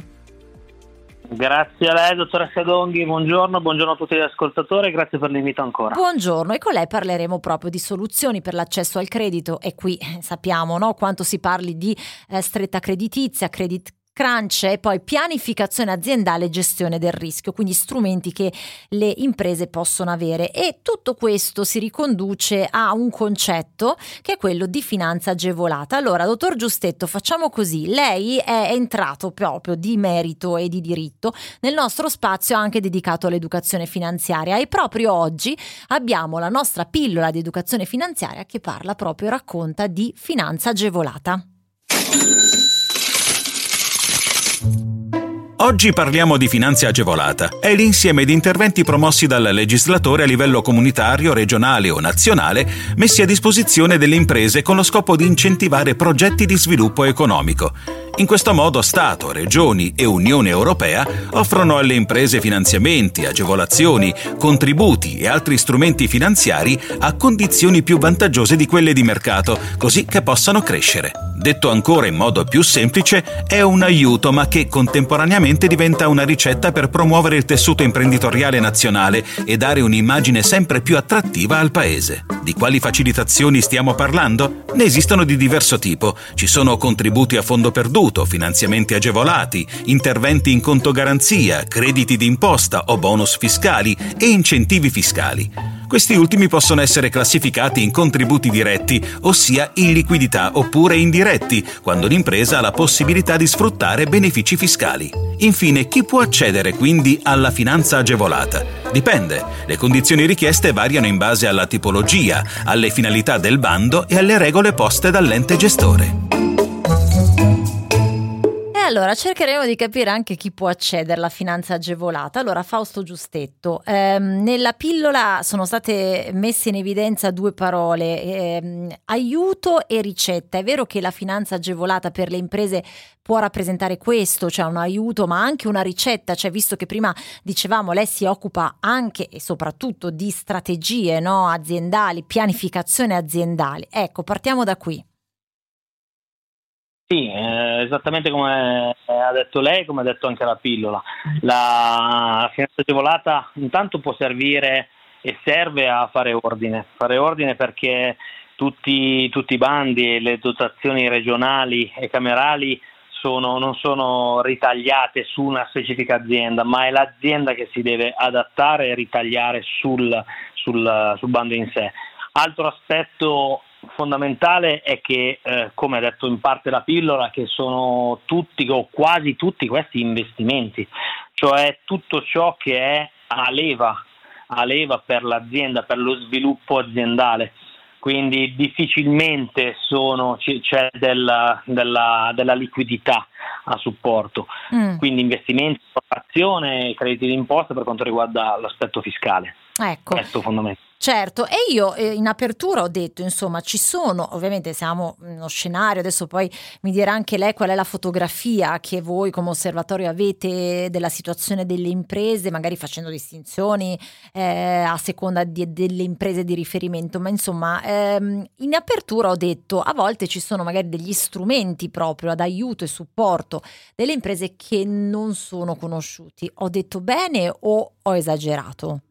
Grazie a lei, dottoressa Donghi, buongiorno, buongiorno a tutti gli ascoltatori, grazie per l'invito ancora. Buongiorno e con lei parleremo proprio di soluzioni per l'accesso al credito e qui eh, sappiamo no, quanto si parli di eh, stretta creditizia, credit crunch e poi pianificazione aziendale e gestione del rischio, quindi strumenti che le imprese possono avere e tutto questo si riconduce a un concetto che è quello di finanza agevolata. Allora, dottor Giustetto, facciamo così, lei è entrato proprio di merito e di diritto nel nostro spazio anche dedicato all'educazione finanziaria e proprio oggi abbiamo la nostra pillola di educazione finanziaria che parla proprio, racconta di finanza agevolata. Oggi parliamo di finanza agevolata. È l'insieme di interventi promossi dal legislatore a livello comunitario, regionale o nazionale messi a disposizione delle imprese con lo scopo di incentivare progetti di sviluppo economico. In questo modo Stato, Regioni e Unione Europea offrono alle imprese finanziamenti, agevolazioni, contributi e altri strumenti finanziari a condizioni più vantaggiose di quelle di mercato, così che possano crescere. Detto ancora in modo più semplice, è un aiuto ma che contemporaneamente diventa una ricetta per promuovere il tessuto imprenditoriale nazionale e dare un'immagine sempre più attrattiva al paese. Di quali facilitazioni stiamo parlando? Ne esistono di diverso tipo. Ci sono contributi a fondo perduto, finanziamenti agevolati, interventi in conto garanzia, crediti d'imposta o bonus fiscali e incentivi fiscali. Questi ultimi possono essere classificati in contributi diretti, ossia in liquidità, oppure indiretti, quando l'impresa ha la possibilità di sfruttare benefici fiscali. Infine, chi può accedere quindi alla finanza agevolata? Dipende. Le condizioni richieste variano in base alla tipologia, alle finalità del bando e alle regole poste dall'ente gestore. Allora cercheremo di capire anche chi può accedere alla finanza agevolata. Allora, Fausto Giustetto, ehm, nella pillola sono state messe in evidenza due parole, ehm, aiuto e ricetta. È vero che la finanza agevolata per le imprese può rappresentare questo, cioè un aiuto, ma anche una ricetta, cioè visto che prima dicevamo lei si occupa anche e soprattutto di strategie no, aziendali, pianificazione aziendale. Ecco, partiamo da qui. Sì, eh, esattamente come ha detto lei, come ha detto anche la pillola. La finanza agevolata intanto può servire e serve a fare ordine, fare ordine perché tutti, tutti i bandi e le dotazioni regionali e camerali sono, non sono ritagliate su una specifica azienda, ma è l'azienda che si deve adattare e ritagliare sul, sul, sul bando in sé. Altro aspetto fondamentale è che, eh, come ha detto in parte la pillola, che sono tutti o quasi tutti questi investimenti, cioè tutto ciò che è a leva, a leva per l'azienda, per lo sviluppo aziendale. Quindi difficilmente sono, c'è della, della, della, liquidità a supporto. Mm. Quindi investimenti, formazione e crediti d'imposta per quanto riguarda l'aspetto fiscale. Ecco. Questo fondamentale. Certo, e io eh, in apertura ho detto, insomma, ci sono, ovviamente siamo in uno scenario, adesso poi mi dirà anche lei qual è la fotografia che voi come osservatorio avete della situazione delle imprese, magari facendo distinzioni eh, a seconda di, delle imprese di riferimento, ma insomma, ehm, in apertura ho detto, a volte ci sono magari degli strumenti proprio ad aiuto e supporto delle imprese che non sono conosciuti. Ho detto bene o ho esagerato?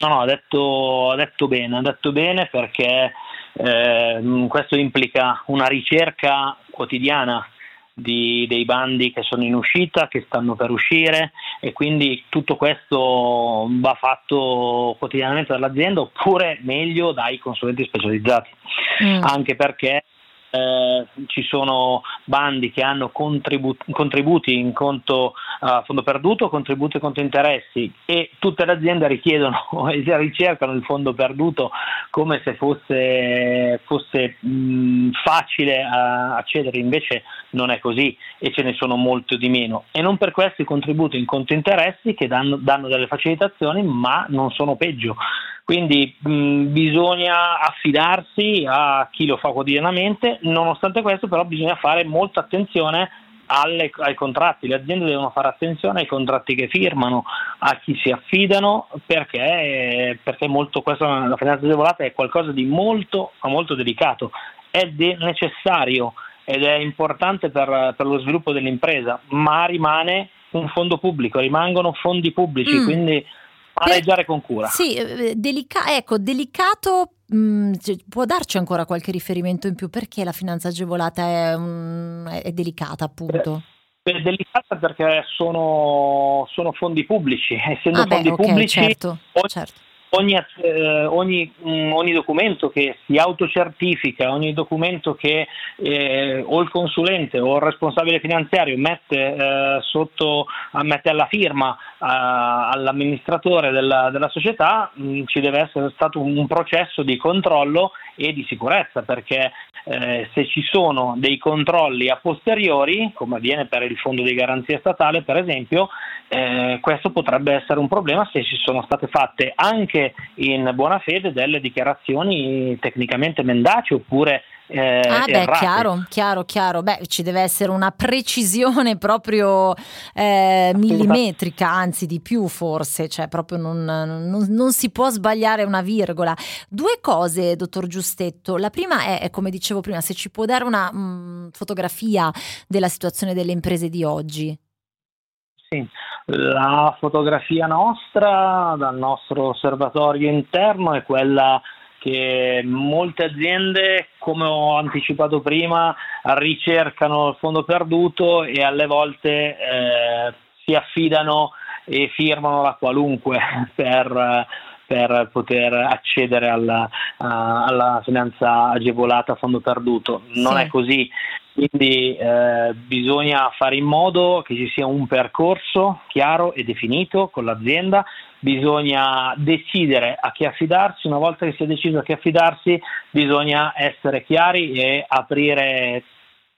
No, no, ha detto, ha detto bene, ha detto bene perché eh, questo implica una ricerca quotidiana di, dei bandi che sono in uscita, che stanno per uscire e quindi tutto questo va fatto quotidianamente dall'azienda oppure meglio dai consulenti specializzati, mm. anche perché eh, ci sono bandi che hanno contribu- contributi in conto a fondo perduto, contributi conto interessi e tutte le aziende richiedono e ricercano il fondo perduto come se fosse, fosse mh, facile a- accedere, invece non è così e ce ne sono molto di meno. E non per questo i contributi in conto interessi che danno, danno delle facilitazioni ma non sono peggio. Quindi mh, bisogna affidarsi a chi lo fa quotidianamente, nonostante questo però bisogna fare molta attenzione alle, ai contratti, le aziende devono fare attenzione ai contratti che firmano, a chi si affidano, perché, perché molto, questo, la finanza agevolata è qualcosa di molto, molto delicato, è de- necessario ed è importante per, per lo sviluppo dell'impresa, ma rimane un fondo pubblico, rimangono fondi pubblici, Mm. quindi maneggiare con cura. Sì, eh, delica- ecco, delicato. Mh, cioè, può darci ancora qualche riferimento in più perché la finanza agevolata è, un- è delicata, appunto? È delicata perché sono, sono fondi pubblici, essendo Ah, beh, fondi ok, pubblici certo, certo. Ogni, eh, ogni, mm, ogni documento che si autocertifica, ogni documento che eh, o il consulente o il responsabile finanziario mette, eh, sotto, mette alla firma eh, all'amministratore della, della società, mh, ci deve essere stato un, un processo di controllo e di sicurezza perché eh, se ci sono dei controlli a posteriori, come avviene per il fondo di garanzia statale per esempio, eh, questo potrebbe essere un problema se ci sono state fatte anche in buona fede delle dichiarazioni tecnicamente mendaci oppure eh, Ah, beh, errate. chiaro, chiaro, chiaro. Beh, ci deve essere una precisione proprio eh, millimetrica, anzi di più forse, cioè proprio non, non- non si può sbagliare una virgola. Due cose, dottor Giustetto. La prima è, è, come dicevo prima, se ci può dare una mm, fotografia della situazione delle imprese di oggi. Sì, la fotografia nostra dal nostro osservatorio interno è quella che molte aziende, come ho anticipato prima, ricercano il fondo perduto e alle volte eh, si affidano e firmano la qualunque per, per poter accedere alla, a- alla finanza agevolata a fondo perduto. Non Sì. è così. Quindi eh, bisogna fare in modo che ci sia un percorso chiaro e definito con l'azienda, bisogna decidere a chi affidarsi, una volta che si è deciso a chi affidarsi bisogna essere chiari e aprire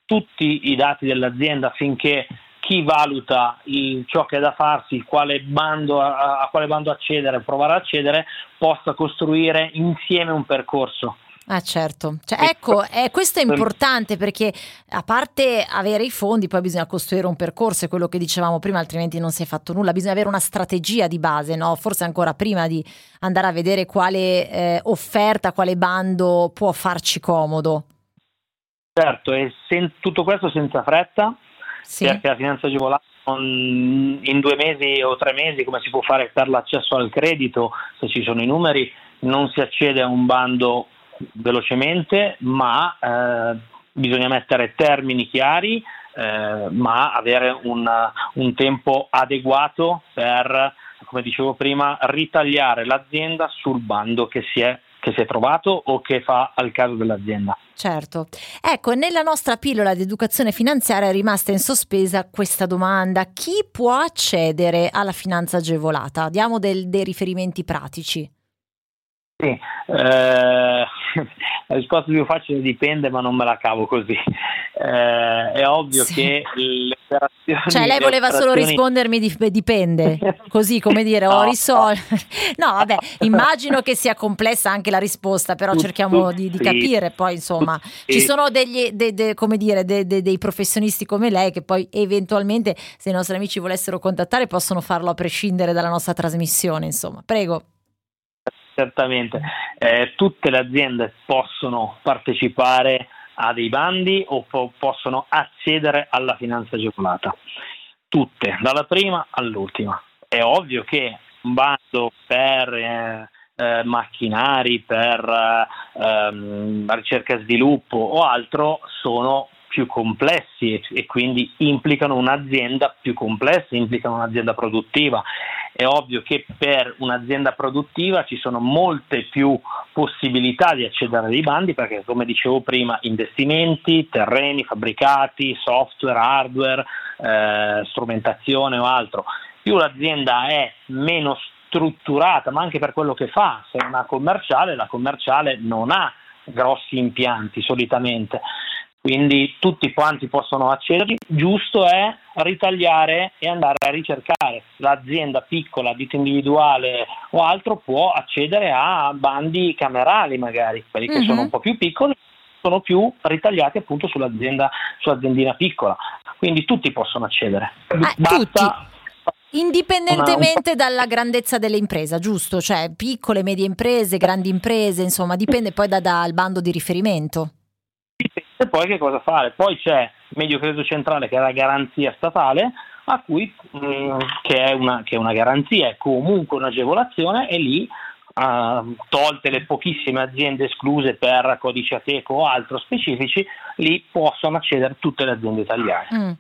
tutti i dati dell'azienda affinché chi valuta il- ciò che è da farsi, quale bando, a, a quale bando accedere, provare ad accedere, possa costruire insieme un percorso. Ah certo, cioè, ecco, eh, questo è importante perché a parte avere i fondi poi bisogna costruire un percorso, è quello che dicevamo prima, altrimenti non si è fatto nulla, bisogna avere una strategia di base, no? forse ancora prima di andare a vedere quale eh, offerta, quale bando può farci comodo. Certo, e sen- tutto questo senza fretta, perché la finanza agevolata non- in due mesi o tre mesi, come si può fare per l'accesso al credito, se ci sono i numeri, non si accede a un bando velocemente, ma eh, bisogna mettere termini chiari, eh, ma avere un, un tempo adeguato per, come dicevo prima, ritagliare l'azienda sul bando che si è, che si è trovato o che fa al caso dell'azienda. Certo. Ecco, nella nostra pillola di educazione finanziaria è rimasta in sospesa questa domanda. Chi può accedere alla finanza agevolata? Diamo del- dei riferimenti pratici. Sì, eh, la risposta più facile dipende, ma non me la cavo così. Eh, è ovvio Sì. che le operazioni. Cioè, lei le voleva solo operazioni- rispondermi di- dipende, così come dire, ho No, risolto. No, vabbè, immagino che sia complessa anche la risposta, però cerchiamo di, di capire. Poi, insomma, ci sono degli, de- de- come dire, de- dei professionisti come lei che poi eventualmente, se i nostri amici volessero contattare, possono farlo a prescindere dalla nostra trasmissione. Insomma, prego. Certamente, Eh, tutte le aziende possono partecipare a dei bandi o po- possono accedere alla finanza agevolata. Tutte, dalla prima all'ultima. È ovvio che un bando per eh, eh, macchinari, per eh, ehm, ricerca e sviluppo o altro sono più complessi e, e quindi implicano un'azienda più complessa, implicano un'azienda produttiva è ovvio che per un'azienda produttiva ci sono molte più possibilità di accedere ai bandi perché come dicevo prima investimenti, terreni, fabbricati, software, hardware, eh, strumentazione o altro. Più l'azienda è meno strutturata, ma anche per quello che fa, se è una commerciale, la commerciale non ha grossi impianti solitamente, quindi tutti quanti possono accederci, giusto è ritagliare e andare a ricercare. L'azienda piccola, ditta individuale o altro può accedere a bandi camerali magari, quelli che Mhm. sono un po' più piccoli sono più ritagliati appunto sull'azienda, sull'aziendina piccola, quindi tutti possono accedere. Basta Indipendentemente dalla grandezza dell'impresa, giusto? Cioè piccole, medie imprese, grandi imprese, insomma, dipende poi da- dal bando di riferimento. E poi che cosa fare? Poi c'è Medio Credito Centrale che è la garanzia statale, a cui, mh, che, è una, che è una garanzia, è comunque un'agevolazione e lì, ah, tolte le pochissime aziende escluse per codice ateco o altro specifici, lì possono accedere tutte le aziende italiane. Mm.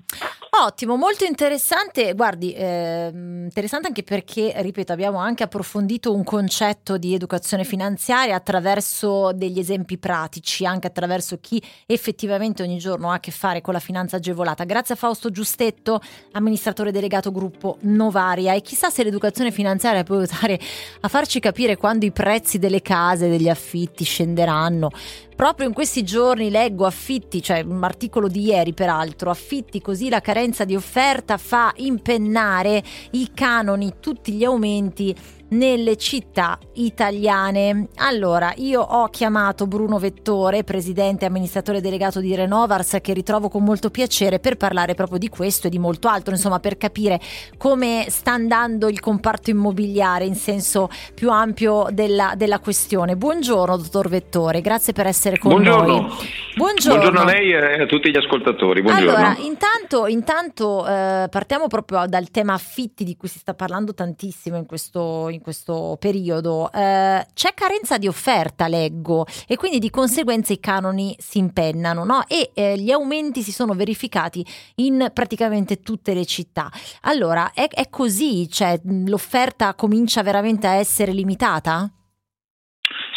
Ottimo, molto interessante. Guardi, ehm, interessante anche perché, ripeto, abbiamo anche approfondito un concetto di educazione finanziaria attraverso degli esempi pratici, anche attraverso chi effettivamente ogni giorno ha a che fare con la finanza agevolata. Grazie a Fausto Giustetto, amministratore delegato gruppo Novaria. E chissà se l'educazione finanziaria può aiutare a farci capire quando i prezzi delle case, degli affitti scenderanno. Proprio in questi giorni leggo affitti, cioè un articolo di ieri peraltro, affitti così la carenza di offerta fa impennare i canoni, tutti gli aumenti nelle città italiane. Allora, io ho chiamato Bruno Vettore, presidente e amministratore delegato di Renovars, che ritrovo con molto piacere per parlare proprio di questo e di molto altro, insomma, per capire come sta andando il comparto immobiliare in senso più ampio della, della questione. Buongiorno, dottor Vettore, grazie per essere con Buongiorno. noi. Buongiorno. a lei e a tutti gli ascoltatori. Buongiorno. Allora, intanto, intanto eh, partiamo proprio dal tema affitti di cui si sta parlando tantissimo in questo, in questo periodo. Eh, c'è carenza di offerta, leggo, e quindi di conseguenza i canoni si impennano, no? E eh, gli aumenti si sono verificati in praticamente tutte le città. Allora, è, è così? Cioè, l'offerta comincia veramente a essere limitata?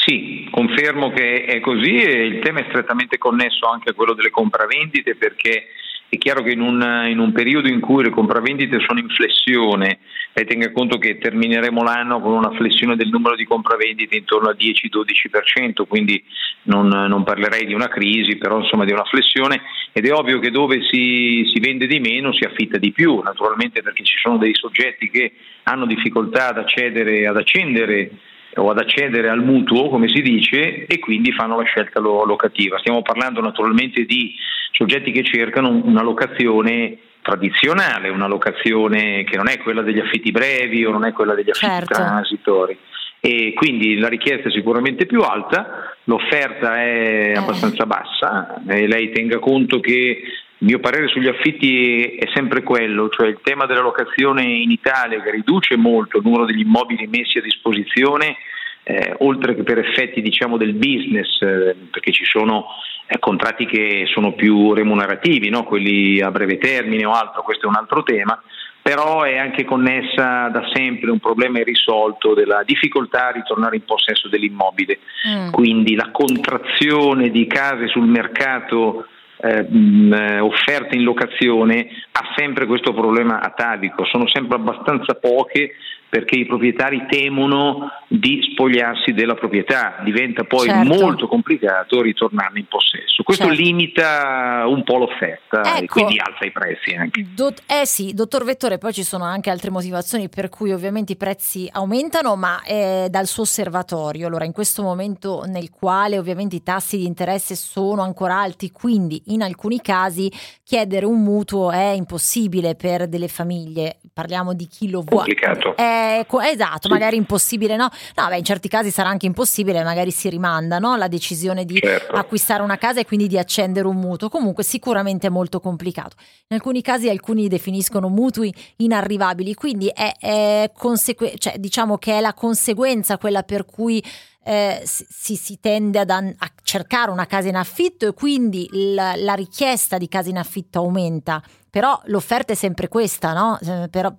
Sì, confermo che è così e il tema è strettamente connesso anche a quello delle compravendite perché è chiaro che in un, in un periodo in cui le compravendite sono in flessione, lei tenga conto che termineremo l'anno con una flessione del numero di compravendite intorno al 10-12%, quindi non, non parlerei di una crisi, però insomma di una flessione ed è ovvio che dove si, si vende di meno si affitta di più, naturalmente perché ci sono dei soggetti che hanno difficoltà ad accedere, ad accendere o ad accedere al mutuo, come si dice, e quindi fanno la scelta lo- locativa. Stiamo parlando naturalmente di soggetti che cercano un- una locazione tradizionale, una locazione che non è quella degli affitti brevi o non è quella degli affitti Certo. transitori. E quindi la richiesta è sicuramente più alta, l'offerta è abbastanza bassa e lei tenga conto che il mio parere sugli affitti è sempre quello, cioè il tema della locazione in Italia che riduce molto il numero degli immobili messi a disposizione, eh, oltre che per effetti diciamo del business, eh, perché ci sono eh, contratti che sono più remunerativi, no? quelli a breve termine o altro, questo è un altro tema, però è anche connessa da sempre un problema irrisolto della difficoltà a ritornare in possesso dell'immobile. Quindi la contrazione di case sul mercato eh, eh, offerte in locazione ha sempre questo problema atavico, sono sempre abbastanza poche perché i proprietari temono di spogliarsi della proprietà, diventa poi Certo. molto complicato ritornarne in possesso. Questo Certo. limita un po' l'offerta e Ecco. quindi alza i prezzi anche. Dot- eh sì, dottor Vettore, poi ci sono anche altre motivazioni per cui ovviamente i prezzi aumentano, ma è dal suo osservatorio. Allora, in questo momento nel quale ovviamente i tassi di interesse sono ancora alti, quindi in alcuni casi chiedere un mutuo è impossibile per delle famiglie. Parliamo di chi lo vuole. Complicato. Eh, co- esatto, magari impossibile, no? No, beh, in certi casi sarà anche impossibile, magari si rimanda no? la decisione di Certo. acquistare una casa e quindi di accendere un mutuo. Comunque sicuramente è molto complicato. In alcuni casi alcuni definiscono mutui inarrivabili, quindi è, è consegue- cioè, diciamo che è la conseguenza quella per cui eh, si, si- tende ad an- a cercare una casa in affitto e quindi la, la richiesta di case in affitto aumenta però l'offerta è sempre questa, no? Eh, però,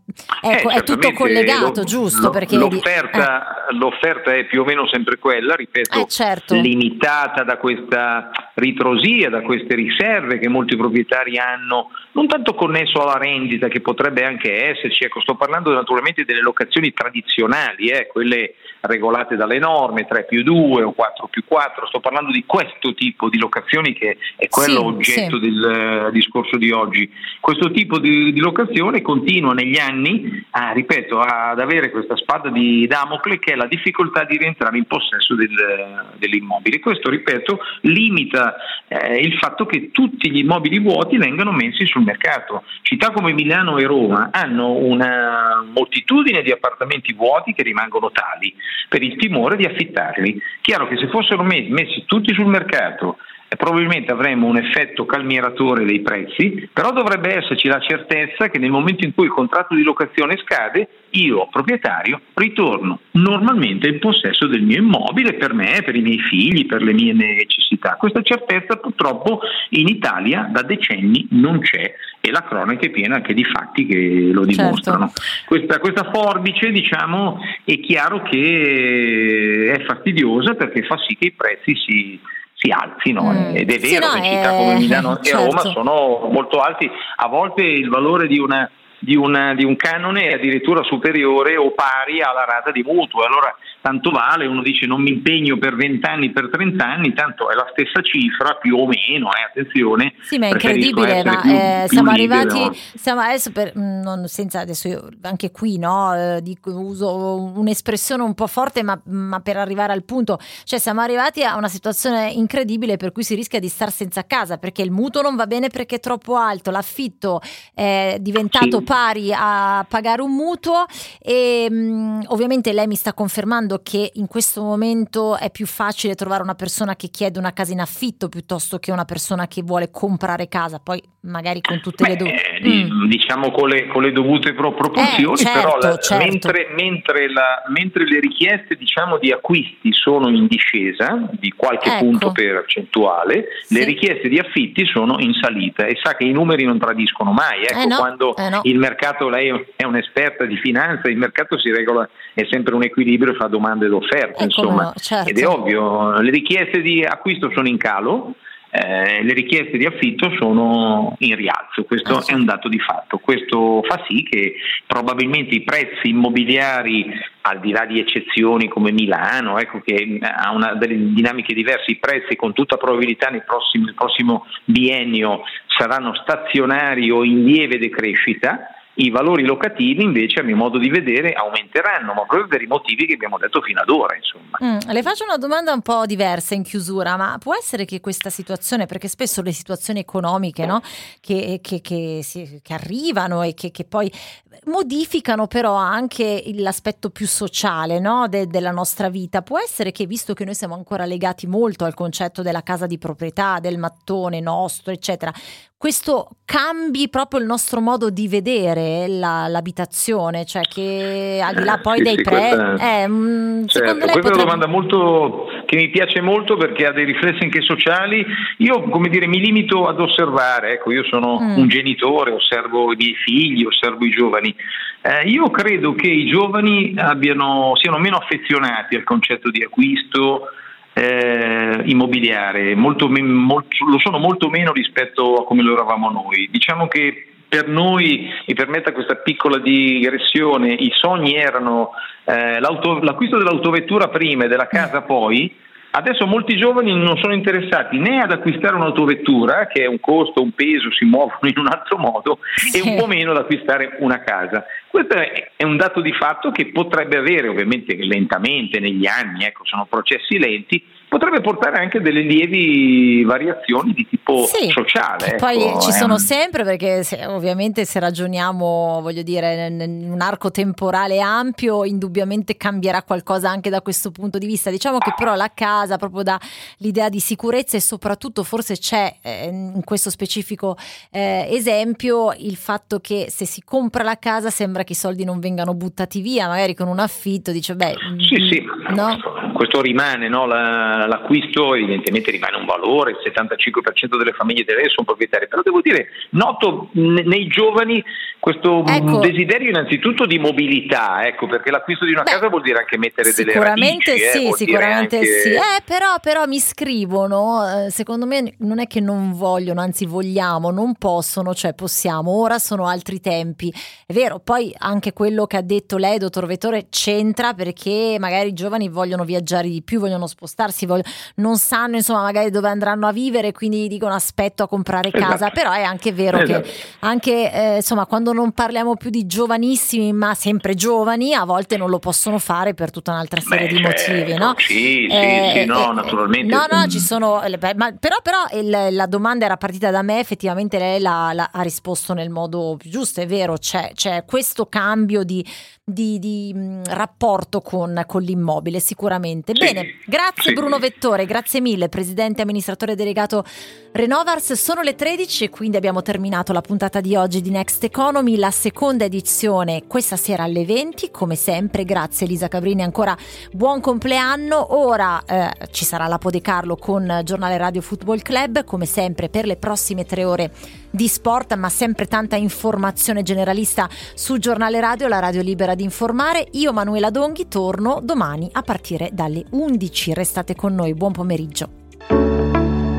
ecco, Eh, è tutto collegato, lo- giusto? perché l'offerta, l'offerta è più o meno sempre quella, ripeto, Eh, certo. limitata da questa ritrosia, da queste riserve che molti proprietari hanno, non tanto connesso alla rendita che potrebbe anche esserci, ecco, sto parlando naturalmente delle locazioni tradizionali, eh, quelle regolate dalle norme 3 più 2 o 4 più 4, sto parlando di questo tipo di locazioni che è quello Sì, oggetto sì. del eh, discorso di oggi. Questo tipo di, di locazione continua negli anni, a, ripeto, ad avere questa spada di Damocle che è la difficoltà di rientrare in possesso del- dell'immobile. Questo, ripeto, limita eh, il fatto che tutti gli immobili vuoti vengano messi sul mercato. Città come Milano e Roma hanno una moltitudine di appartamenti vuoti che rimangono tali per il timore di affittarli. Chiaro che se fossero me- messi tutti sul mercato probabilmente avremmo un effetto calmieratore dei prezzi, però dovrebbe esserci la certezza che nel momento in cui il contratto di locazione scade, io, proprietario, ritorno normalmente in possesso del mio immobile per me, per i miei figli, per le mie necessità. Questa certezza purtroppo in Italia da decenni non c'è e la cronaca è piena anche di fatti che lo dimostrano. Questa, questa forbice, diciamo, è chiaro che è fastidiosa perché fa sì che i prezzi si, si alzino Mm. ed è Sì, vero no, che città è- come Milano e Roma certo. sono molto alti, a volte il valore di una di, una- di un canone addirittura superiore o pari alla rata di mutuo. Allora tanto vale, uno dice non mi impegno per 20 anni, per 30 anni, tanto è la stessa cifra più o meno, eh, attenzione. Sì, ma è incredibile, ma più- eh, più siamo libero. arrivati, siamo adesso per, mm, non, senza adesso io anche qui, no, eh, dico- uso un'espressione un po' forte, ma, ma per arrivare al punto, cioè siamo arrivati a una situazione incredibile per cui si rischia di star senza casa perché il mutuo non va bene perché è troppo alto, l'affitto è diventato Sì. Pari a pagare un mutuo e mm, ovviamente lei mi sta confermando che in questo momento è più facile trovare una persona che chiede una casa in affitto piuttosto che una persona che vuole comprare casa, poi magari con tutte le dovute. Eh, di- diciamo con le, con le dovute pro- proporzioni, Eh, certo, però la- certo. mentre, mentre la- mentre le richieste diciamo, di acquisti sono in discesa di qualche Ecco. punto percentuale, le richieste di affitti sono in salita e sa che i numeri non tradiscono mai. Ecco, Eh no, quando eh no. il mercato, lei è un'esperta di finanza, il mercato si regola, è sempre un equilibrio fra domande ed offerte, Eh, insomma. no, certo. Ed è ovvio, le richieste di acquisto sono in calo, eh, le richieste di affitto sono in rialzo, questo è un dato di fatto. Questo fa sì che probabilmente i prezzi immobiliari, al di là di eccezioni come Milano, ecco, che ha una, delle dinamiche diverse, i prezzi con tutta probabilità nel prossimo, nel prossimo biennio saranno stazionari o in lieve decrescita. I valori locativi invece, a mio modo di vedere, aumenteranno, ma proprio per i motivi che abbiamo detto fino ad ora. Mm, le faccio una domanda un po' diversa in chiusura, ma può essere che questa situazione, perché spesso le situazioni economiche no, che, che- che si- che arrivano e che, che poi modificano però anche l'aspetto più sociale no, de- della nostra vita, può essere che visto che noi siamo ancora legati molto al concetto della casa di proprietà, del mattone nostro, eccetera, questo cambi proprio il nostro modo di vedere la- l'abitazione, cioè che al di là poi Sì, dei sì, prezzi, questa- eh, mm, secondo Certo, questa è potrebbe... una domanda molto, che mi piace molto perché ha dei riflessi anche sociali. Io, come dire, mi limito ad osservare, ecco, io sono Mm. un genitore, osservo i miei figli, osservo i giovani. Eh, io credo che i giovani abbiano, siano meno affezionati al concetto di acquisto eh, immobiliare, molto molto- lo sono molto meno rispetto a come lo eravamo noi. Diciamo che per noi, mi permetta questa piccola digressione, i sogni erano eh, l'acquisto dell'autovettura prima e della casa poi. Adesso molti giovani non sono interessati né ad acquistare un'autovettura, che è un costo, un peso, si muovono in un altro modo, e un po' meno ad acquistare una casa. Questo è è un dato di fatto che potrebbe avere, ovviamente lentamente negli anni, ecco, sono processi lenti, potrebbe portare anche delle lievi variazioni di tipo Sì, sociale. che poi ecco, ci sono un- sempre perché se- ovviamente se ragioniamo voglio dire in un arco temporale ampio indubbiamente cambierà qualcosa anche da questo punto di vista diciamo che però la casa proprio dà l'idea di sicurezza e soprattutto forse c'è eh, in questo specifico eh, esempio il fatto che se si compra la casa sembra che i soldi non vengano buttati via magari con un affitto dice beh Sì, sì. no? Questo rimane, no? La, l'acquisto evidentemente rimane un valore, il 75% delle famiglie italiane sono proprietarie, però devo dire, noto n- nei giovani questo mh, Ecco. desiderio innanzitutto di mobilità, ecco, perché l'acquisto di una casa vuol dire anche mettere delle Sicuramente radici, eh, sì, dire sicuramente anche- sì. Eh, però, però mi scrivono, eh, secondo me non è che non vogliono, anzi vogliamo, non possono, cioè possiamo, ora sono altri tempi. È vero, poi anche quello che ha detto lei, dottor Vettore, c'entra perché magari i giovani vogliono viaggiare di più, vogliono spostarsi, voglio- non sanno insomma magari dove andranno a vivere, quindi dicono aspetto a comprare casa, Esatto. però è anche vero Esatto. che anche eh, insomma quando non parliamo più di giovanissimi ma sempre giovani a volte non lo possono fare per tutta un'altra serie Beh, di motivi no? certo, Sì, sì, Eh, sì, no, eh, naturalmente. no no Mm. ci sono eh, ma- però, però il- la domanda era partita da me effettivamente lei l'ha- l'ha- ha risposto nel modo più giusto è vero c'è, c'è questo cambio di, di- di, mh, rapporto con, con l'immobile sicuramente. Bene grazie sì. Bruno Vettore grazie mille presidente e amministratore delegato Renovars. Sono le 13 e quindi abbiamo terminato la puntata di oggi di Next Economy, la seconda edizione questa sera alle 20, come sempre grazie Elisa Cabrini, ancora buon compleanno, ora eh, ci sarà la Pode Carlo con Giornale Radio Football Club, come sempre per le prossime tre ore di sport, ma sempre tanta informazione generalista su Giornale Radio, la radio libera di informare. Io Manuela Donghi torno domani a partire dalle 11, restate con noi, buon pomeriggio.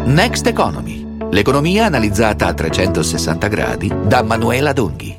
Next Economy. L'economia analizzata a 360 gradi da Manuela Donghi.